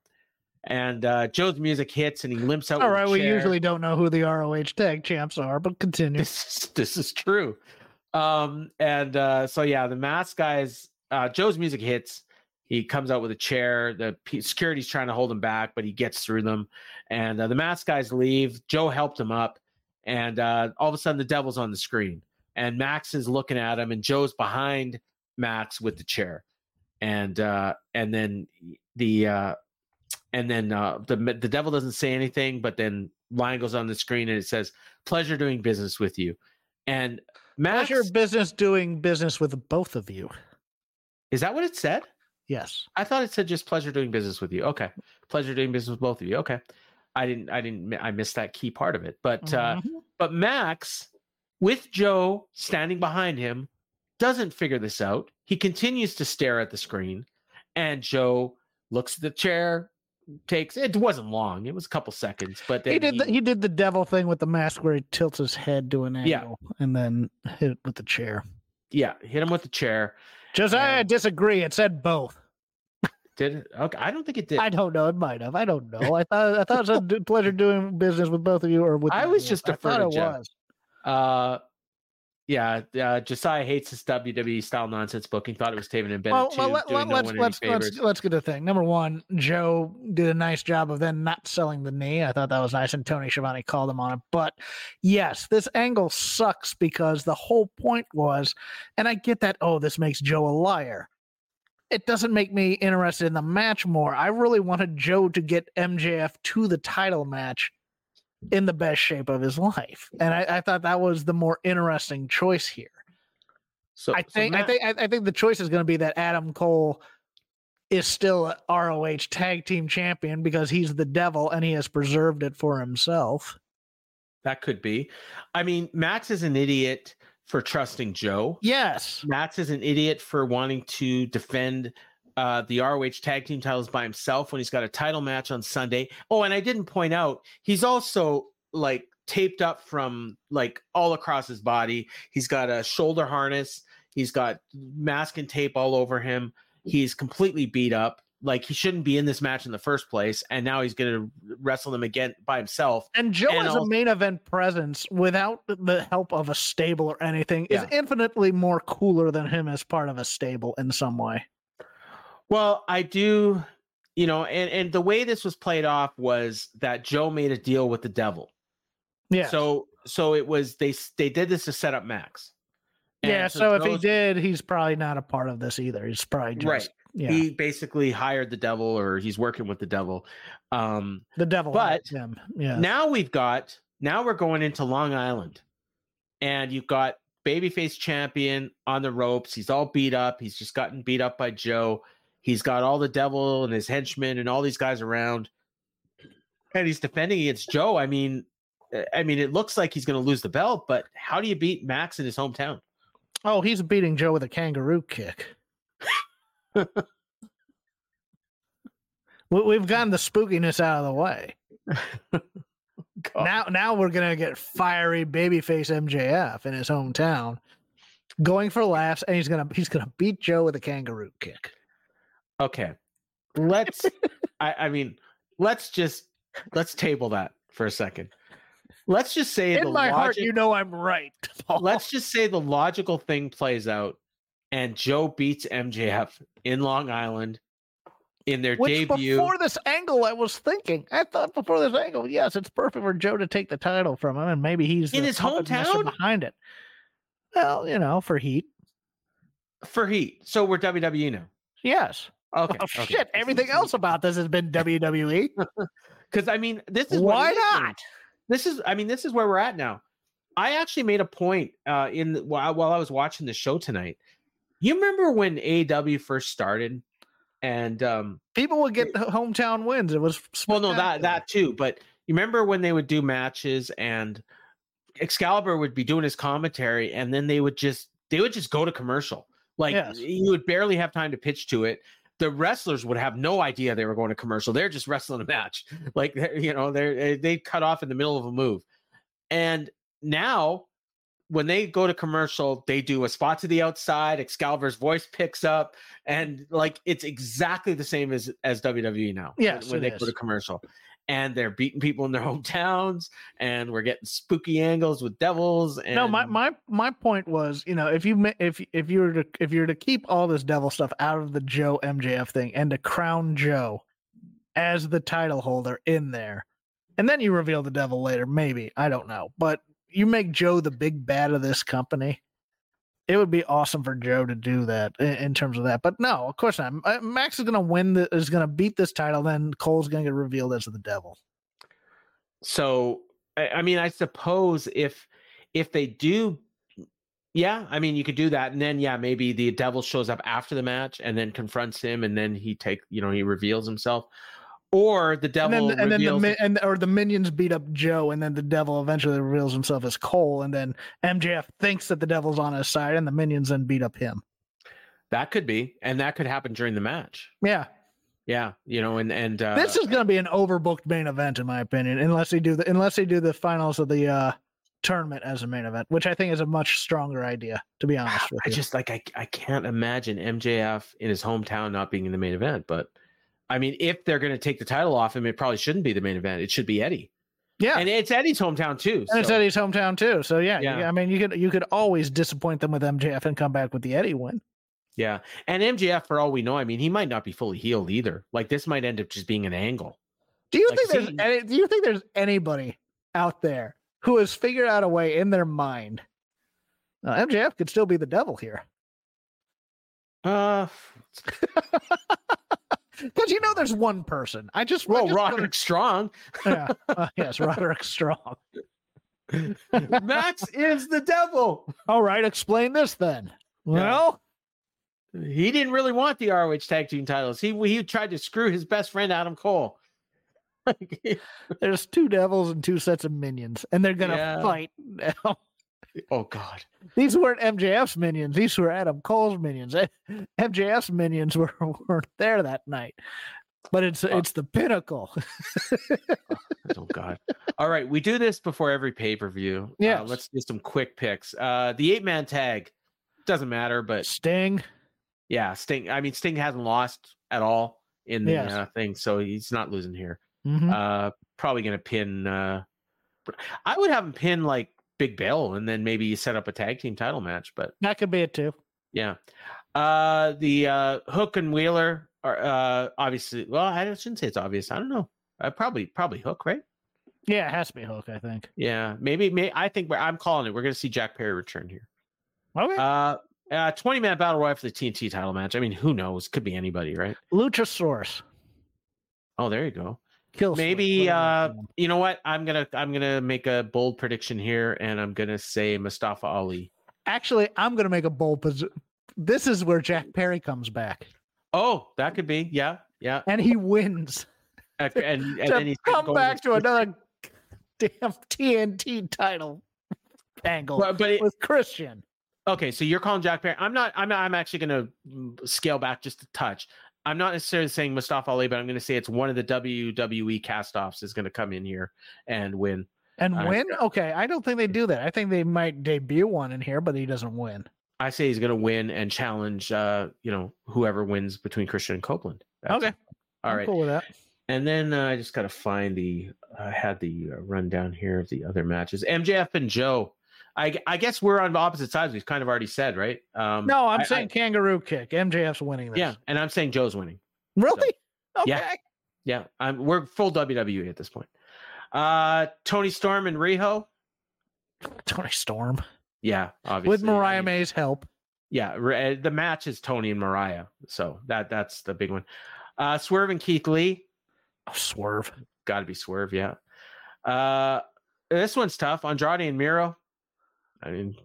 And uh, Joe's music hits and he limps out. All right, we usually don't know who the ROH tag champs are, but continue. this is, this is true. Um, and uh, so yeah, the mask guys. Uh, Joe's music hits. He comes out with a chair. The p- security's trying to hold him back, but he gets through them. And uh, the mask guys leave. Joe helped him up, and uh, all of a sudden the devil's on the screen, and Max is looking at him, and Joe's behind Max with the chair, and uh, and then the uh, and then uh, the the devil doesn't say anything, but then line goes on the screen and it says, "Pleasure doing business with you." And Max, Pleasure business doing business with both of you. Is that what it said? Yes. I thought it said just pleasure doing business with you. Okay, pleasure doing business with both of you. Okay, I didn't, I didn't, I missed that key part of it. But uh, Mhm. but Max, with Joe standing behind him, doesn't figure this out. He continues to stare at the screen, and Joe looks at the chair. Takes it wasn't long; it was a couple seconds. But then he did the, he did the devil thing with the mask where he tilts his head to an Yeah. angle and then hit it with the chair. yeah, hit him with the chair. Josiah, I And- disagree. It said both. Did it? Okay, I don't think it did. I don't know. It might have. I don't know. I thought I thought it was a pleasure doing business with both of you or with. I was just I thought deferring it Jeff. was. Uh, yeah, uh, Josiah hates this WWE style nonsense booking. He thought it was Taven and Bennett Well, too. well let, no let's let's let's let's get the thing. Number one, Joe did a nice job of then not selling the knee. I thought that was nice, and Tony Schiavone called him on it. But yes, this angle sucks because the whole point was, and I get that. Oh, this makes Joe a liar. It doesn't make me interested in the match more. I really wanted Joe to get MJF to the title match in the best shape of his life, and I, I thought that was the more interesting choice here. So I so think Matt- I think I I think the choice is going to be that Adam Cole is still a ROH tag team champion because he's the devil and he has preserved it for himself. that could be. I mean, Max is an idiot for trusting Joe. Yes. Max is an idiot for wanting to defend uh, the ROH tag team titles by himself when he's got a title match on Sunday. Oh, and I didn't point out he's also like taped up from like all across his body. He's got a shoulder harness. He's got mask and tape all over him. He's completely beat up. like he shouldn't be in this match in the first place, and now he's going to wrestle them again by himself. And Joe And as also- a main event presence without the help of a stable or anything is infinitely more cooler than him as part of a stable in some way. Well, I do, you know, and and the way this was played off was that Joe made a deal with the devil. Yeah. So so it was they they did this to set up Max. And yeah. So if he did, he's probably not a part of this either. He's probably just Right. yeah. he basically hired the devil or he's working with the devil. Um the devil but him. Yeah. now we've got now we're going into Long Island. And you've got babyface champion on the ropes. He's all beat up. He's just gotten beat up by Joe. He's got all the devil and his henchmen and all these guys around. And he's defending against Joe. I mean, uh, I mean, it looks like he's going to lose the belt, but how do you beat Max in his hometown? Oh, he's beating Joe with a kangaroo kick. We- We've gotten the spookiness out of the way. Now, now we're gonna get fiery babyface MJF in his hometown, going for laughs, and he's gonna he's gonna beat Joe with a kangaroo kick. Okay. Let's I, I mean, let's just let's table that for a second. Let's just say the In my heart, you know I'm right. Paul. let's just say the logical thing plays out and Joe beats MJF in Long Island in their Which debut. before this angle, I was thinking. I thought before this angle, yes, it's perfect for Joe to take the title from him, and maybe he's In his hometown? behind it. Well, you know, for heat, for Heat. So we're WWE now. yes. Okay. Oh, shit! Everything else about this has been. WWE. Because I mean, this is Why it not? This is, I mean, this is where we're at now. I actually made a point uh, in while, while I was watching the show tonight. You remember when AEW first started, and um, People would get the hometown wins. It was well, no, that that too. But you remember when they would do matches and Excalibur would be doing his commentary, and then they would just they would just go to commercial. Like Yes. you would barely have time to pitch to it. The wrestlers would have no idea they were going to commercial. They're just wrestling a match. Like they're- you know, they're eh, they cut off in the middle of a move. And now when they go to commercial, they do a spot to the outside. Excalibur's voice picks up, and like it's exactly the same as as WWE now. when- Yes, when, it they go is. to commercial, and they're beating people in their hometowns, and we're getting spooky angles with devils. And No, my, my my point was, you know, if you if if you were to if you were to keep all this devil stuff out of the Joe MJF thing and to crown Joe as the title holder in there, and then you reveal the devil later, maybe I don't know, but you make Joe the big bad of this company. It would be awesome for Joe to do that in, in terms of that, but no, of course not. Uh, Max is going to win. The, is going to beat this title. Then Cole's going to get revealed as the devil. so I, I mean, I suppose if if they do, yeah, I mean, you could do that, and then yeah, maybe the devil shows up after the match and then confronts him, and then he take you know he reveals himself, or the and devil then, and then the and or the minions beat up Joe, and then the devil eventually reveals himself as Cole, and then MJF thinks that the devil's on his side, and the minions then beat up him. that could be, and that could happen during the match. Yeah, Yeah, you know, and and uh, this is going to be an overbooked main event, in my opinion, unless they do the unless they do the finals of the uh tournament as a main event, which I think is a much stronger idea, to be honest with I you. I just like I I can't imagine MJF in his hometown not being in the main event. But I mean, if they're going to take the title off him, it probably shouldn't be the main event. It should be Eddie, yeah. and it's Eddie's hometown too. and it's so- Eddie's hometown too, so yeah, Yeah. yeah. I mean, you could you could always disappoint them with MJF and come back with the Eddie win. yeah, and MJF, for all we know, I mean, he might not be fully healed either. Like this might end up just being an angle. Do you Like, think there's see- any, do you think there's anybody out there who has figured out a way in their mind? Uh, MJF could still be the devil here, Uh, because you know there's one person. I just I well, just wanna- Roderick Strong. yeah, uh, yes, Roderick Strong. Max is the devil. All right, explain this then. Well, He didn't really want the ROH tag team titles. He he tried to screw his best friend Adam Cole. there's two devils and two sets of minions, and they're gonna Yeah. fight now. Oh God. These weren't MJF's minions; these were Adam Cole's minions. Eh, MJF's minions were weren't there that night, but it's Oh. it's the pinnacle. Oh God! All right, we do this before every pay per view. Yes. let's do some quick picks. Uh, the eight man tag doesn't matter, but Sting. yeah, Sting. I mean, Sting hasn't lost at all. in the Yes. uh, thing, so he's not losing here. Mhm. Uh, probably gonna pin. Uh, I would have him pin like Big Bill, and then maybe you set up a tag team title match. But that could be it too. yeah, uh, the uh, Hook and Wheeler are uh, obviously. Well, I shouldn't say it's obvious. I don't know. Uh, probably, probably Hook, right? Yeah, it has to be Hook, I think. Yeah, maybe. May I think we're, I'm calling it. We're gonna see Jack Perry return here. Okay. Uh, uh, 20 man battle royal for the TNT title match. I mean, who knows? Could be anybody, right? Luchasaurus. Oh, there you go. Kill Maybe uh you know what? I'm gonna I'm gonna make a bold prediction here, and I'm gonna say Mustafa Ali. Actually, I'm going to make a bold position. This is where Jack Perry comes back Oh, that could be. Yeah, yeah. and he wins And, and, to then he's come back to against- another damn TNT title angle But, but it, with Christian. okay, so you're calling Jack Perry. I'm not. I'm. I'm actually gonna mm, scale back just a touch. I'm not necessarily saying Mustafa Ali, but I'm gonna say it's one of the WWE castoffs is gonna come in here and win. And I- win? Okay, I don't think they do that. I think they might debut one in here, but he doesn't win. I say he's gonna win and challenge. Uh, you know, whoever wins between Christian and Copeland. That's Okay. All I'm right. cool with that. And then uh, I just got to find the. I had the uh, rundown here of the other matches. MJF and Joe. I, I guess we're on opposite sides. We've kind of already said, right? Um, No, I'm I- saying kangaroo kick. MJF's winning this. yeah, and I'm saying Joe's winning. Really? Okay. yeah. Yeah, I'm, we're full WWE at this point. Uh, Toni Storm and Riho. Toni Storm. Yeah, obviously With Mariah I mean, May's help. Yeah, uh, the match is Tony and Mariah, so that that's the big one. Uh, Swerve and Keith Lee. Oh, swerve. Got to be Swerve, yeah. Uh, this one's tough. Andrade and Miro. I mean,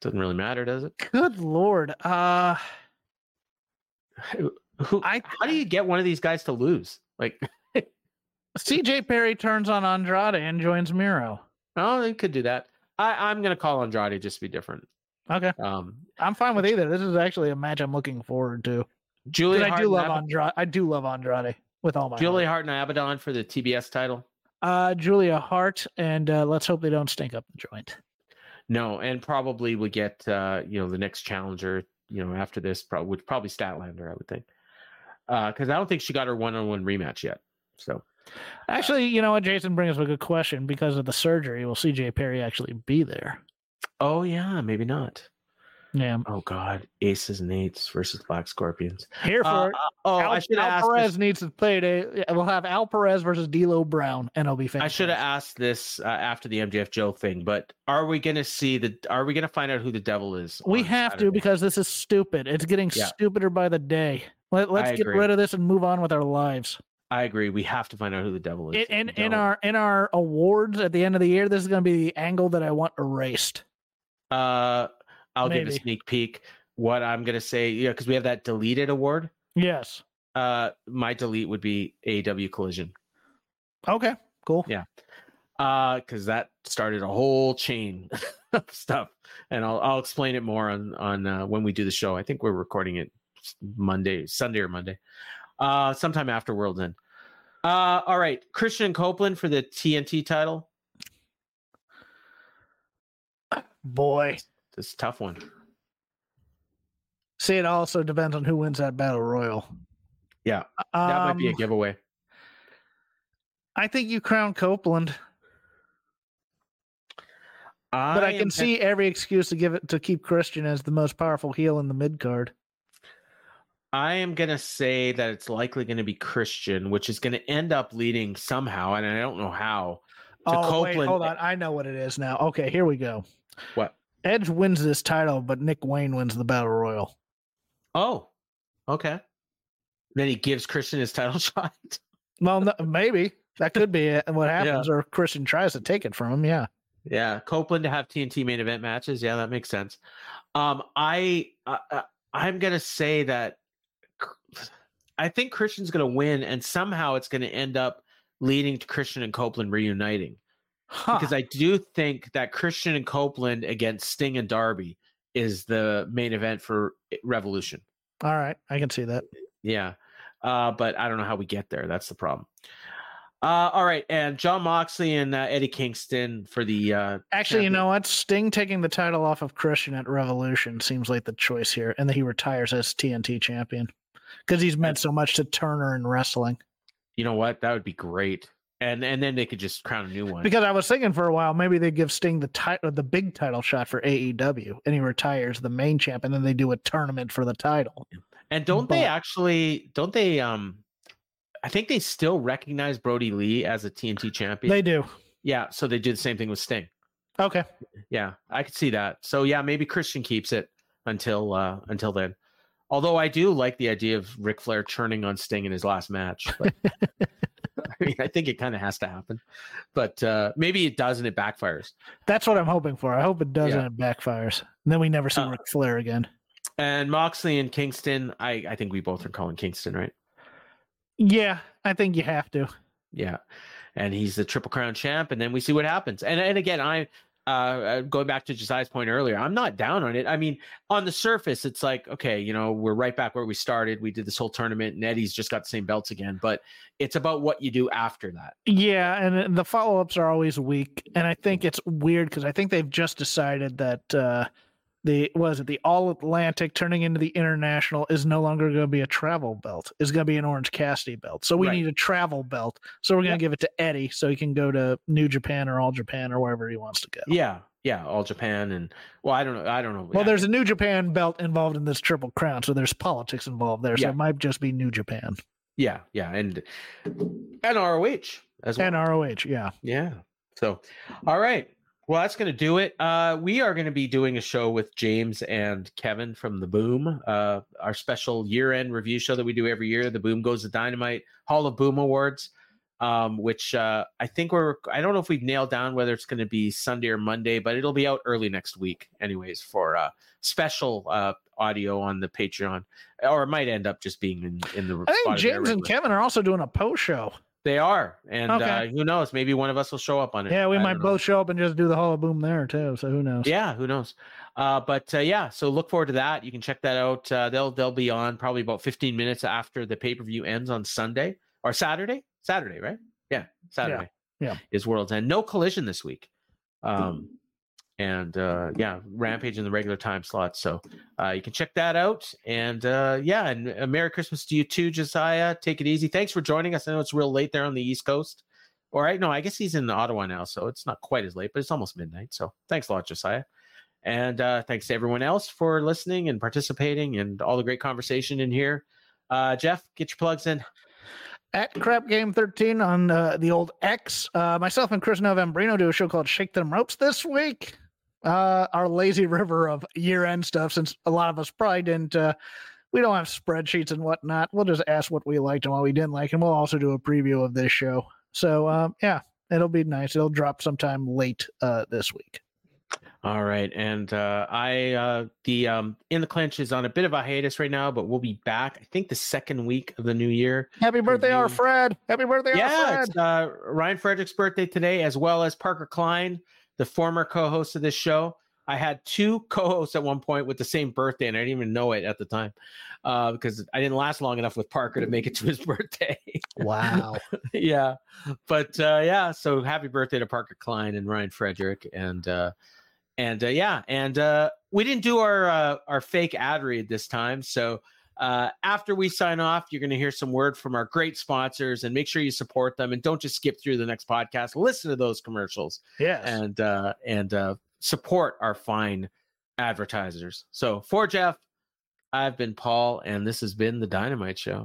doesn't really matter, does it? Good lord. Uh Who, I how do you get one of these guys to lose? Like, CJ Perry turns on Andrade and joins Miro. oh, they could do that. I, I'm gonna call Andrade just to be different. Okay. Um, I'm fine with either. This is actually a match I'm looking forward to. Julie I do love Ab- Andrade. I do love Andrade with all my heart. Hart and Abaddon for the TBS title. Uh Julia Hart and uh let's hope they don't stink up the joint. No, and probably we get uh, you know the next challenger. You know after this, probably which probably Statlander, I would think, because I don't think she got her one-on-one rematch yet. So Actually, you know what? Jason brings up a good question. Because of the surgery, will CJ Perry actually be there? oh yeah, maybe not. Yeah. Oh god, aces and eights versus black scorpions. Here for Uh, it. oh, Al, I should Al have asked. Perez This, needs to play it. We'll have Al Perez versus D'Lo Brown, and it'll be I should have asked this uh, after the MJF Joe thing, but are we going to see the? Are we going to find out who the devil is? We have to because this is stupid. It's getting Yeah. stupider by the day. Let, let's I get agree. rid of this and move on with our lives. I agree. We have to find out who the devil is. In, in, in our in our awards at the end of the year, this is going to be the angle that I want erased. uh, I'll give a sneak peek. What I'm going to say, yeah, because we have that deleted award. Yes. Uh, my delete would be AEW Collision. Okay. Cool. Yeah. Uh, because that started a whole chain of stuff, and I'll I'll explain it more on on uh, when we do the show. I think we're recording it Monday, Sunday or Monday, uh, sometime after World's End. Uh, all right, Christian Copeland for the TNT title. Boy. Is a tough one. See, it also depends on who wins that battle royal. Yeah, That might be a Um, giveaway. I think you crown Copeland, but I, can see every excuse to give it to keep Christian as the most powerful heel in the mid card. I am gonna say that it's likely going to be Christian, which is going to end up leading somehow, and I don't know how. To Oh wait, hold on. I know what it is now. Okay, here we go. What? Edge wins this title, but Nick Wayne wins the battle royal. Oh, okay. Then he gives Christian his title shot. Well, no, maybe that could be it. And what happens, or Christian tries to take it from him. Yeah. Yeah, Copeland to have TNT main event matches. Yeah, that makes sense. Um, I uh, uh, I'm gonna say that I think Christian's gonna win, and somehow it's gonna end up leading to Christian and Copeland reuniting. Huh. Because I do think that Christian and Copeland against Sting and Darby is the main event for Revolution. All right, I can see that. Yeah. Uh, but I don't know how we get there. That's the problem. Uh, all right. And Jon Moxley and uh, Eddie Kingston for the. Uh, Actually, you know what? Sting taking the title off of Christian at Revolution seems like the choice here, and that he retires as TNT champion. because he's meant so much to Turner in wrestling. You know what? That would be great. And and then they could just crown a new one. Because I was thinking for a while, maybe they give Sting the title, the big title shot for AEW, and he retires the main champ, and then they do a tournament for the title. And don't they actually? Don't they? Um, I think they still recognize Brodie Lee as a TNT champion. They do. yeah, so they do the same thing with Sting. Okay. Yeah, I could see that. So yeah, maybe Christian keeps it until uh until then. Although I do like the idea of Ric Flair churning on Sting in his last match. But, mean, I think it kind of has to happen. But uh maybe it does and it backfires. That's what I'm hoping for. I hope it does Yeah. and it backfires. And then we never see Uh, Ric Flair again. And Moxley and Kingston, I I think we both are calling Kingston, right? Yeah, I think you have to. Yeah. And he's the triple crown champ, and then we see what happens. And and again, I uh uh, going back to Josiah's point earlier, I'm not down on it. I mean, on the surface, it's like, okay, you know, we're right back where we started. We did this whole tournament, and Eddie's just got the same belts again. But it's about what you do after that. Yeah, and uh, the follow ups are always weak, and I think it's weird because I think they've just decided that uh, the was it the All Atlantic turning into the International is no longer going to be a travel belt; It's going to be an Orange Cassidy belt. So we Right. need a travel belt. So we're going to give it to Eddie, so he can go to New Japan or All Japan or wherever he wants to go. Yeah. Yeah. All Japan and well, I don't know. I don't know. Well, I- there's a New Japan belt involved in this Triple Crown, so there's politics involved there. So Yeah. it might just be New Japan yeah, yeah, and and ROH as well. and ROH. Yeah. Yeah. So, all right. Well, that's going to do it. Uh, we are going to be doing a show with James and Kevin from the Boom, uh, our special year-end review show that we do every year. The Boom goes to Dynamite Hall of Boom Awards, um, which uh, I think we're. I don't know if we've nailed down whether it's going to be Sunday or Monday, but it'll be out early next week, anyways, for uh, special uh, audio on the Patreon, or it might end up just being in in the. I think James and. Kevin are also doing a post show. They are, and Okay. uh, who knows? Maybe one of us will show up on it. Yeah, we I might don't know. both show up and just do the Hall of Boom there too. So who knows? Yeah, who knows? Uh, but uh, yeah, so look forward to that. You can check that out. Uh, they'll they'll be on probably about 15 minutes after the pay per view ends on Sunday or Saturday. Saturday, right? Yeah, Saturday. yeah. is World's End. No collision this week. Um, and uh, yeah, Rampage in the regular time slot. So uh, you can check that out. And uh, yeah, and uh, Merry Christmas to you too, Josiah. Take it easy. Thanks for joining us. I know it's real late there on the East Coast. All right, no, I guess he's in Ottawa now, so it's not quite as late, but it's almost midnight. So thanks a lot, Josiah. And uh, thanks to everyone else for listening and participating and all the great conversation in here. Uh, Jeff, get your plugs in. At Crap Game 13 on uh, the old X, uh, myself and Chris Novembrino do a show called Shake Them Ropes this week. Uh, our lazy river of year end stuff, since a lot of us probably didn't. Uh, we don't have spreadsheets and whatnot. We'll just ask what we liked and what we didn't like, and we'll also do a preview of this show. So, um, yeah, it'll be nice. It'll drop sometime late uh, this week. All right, and uh, I uh, the um, in the clinch is on a bit of a hiatus right now, but we'll be back. I think the second week of the new year. Happy birthday, our Fred! Happy birthday, our yeah, Fred! it's uh, Ryan Frederick's birthday today, as well as Parker Klein, the former co-host of this show. I had two co-hosts at one point with the same birthday, and I didn't even know it at the time uh, because I didn't last long enough with Parker to make it to his birthday. Wow. yeah, but uh, yeah, so happy birthday to Parker Klein and Ryan Frederick, and uh, and uh, yeah, and uh, we didn't do our uh, our fake ad read this time, so. Uh, after we sign off, you're going to hear some word from our great sponsors, and make sure you support them, and don't just skip through the next podcast. Listen to those commercials, yes. and uh, and uh, support our fine advertisers. So for Jeff, I've been Paul, and this has been the Dynamite Show.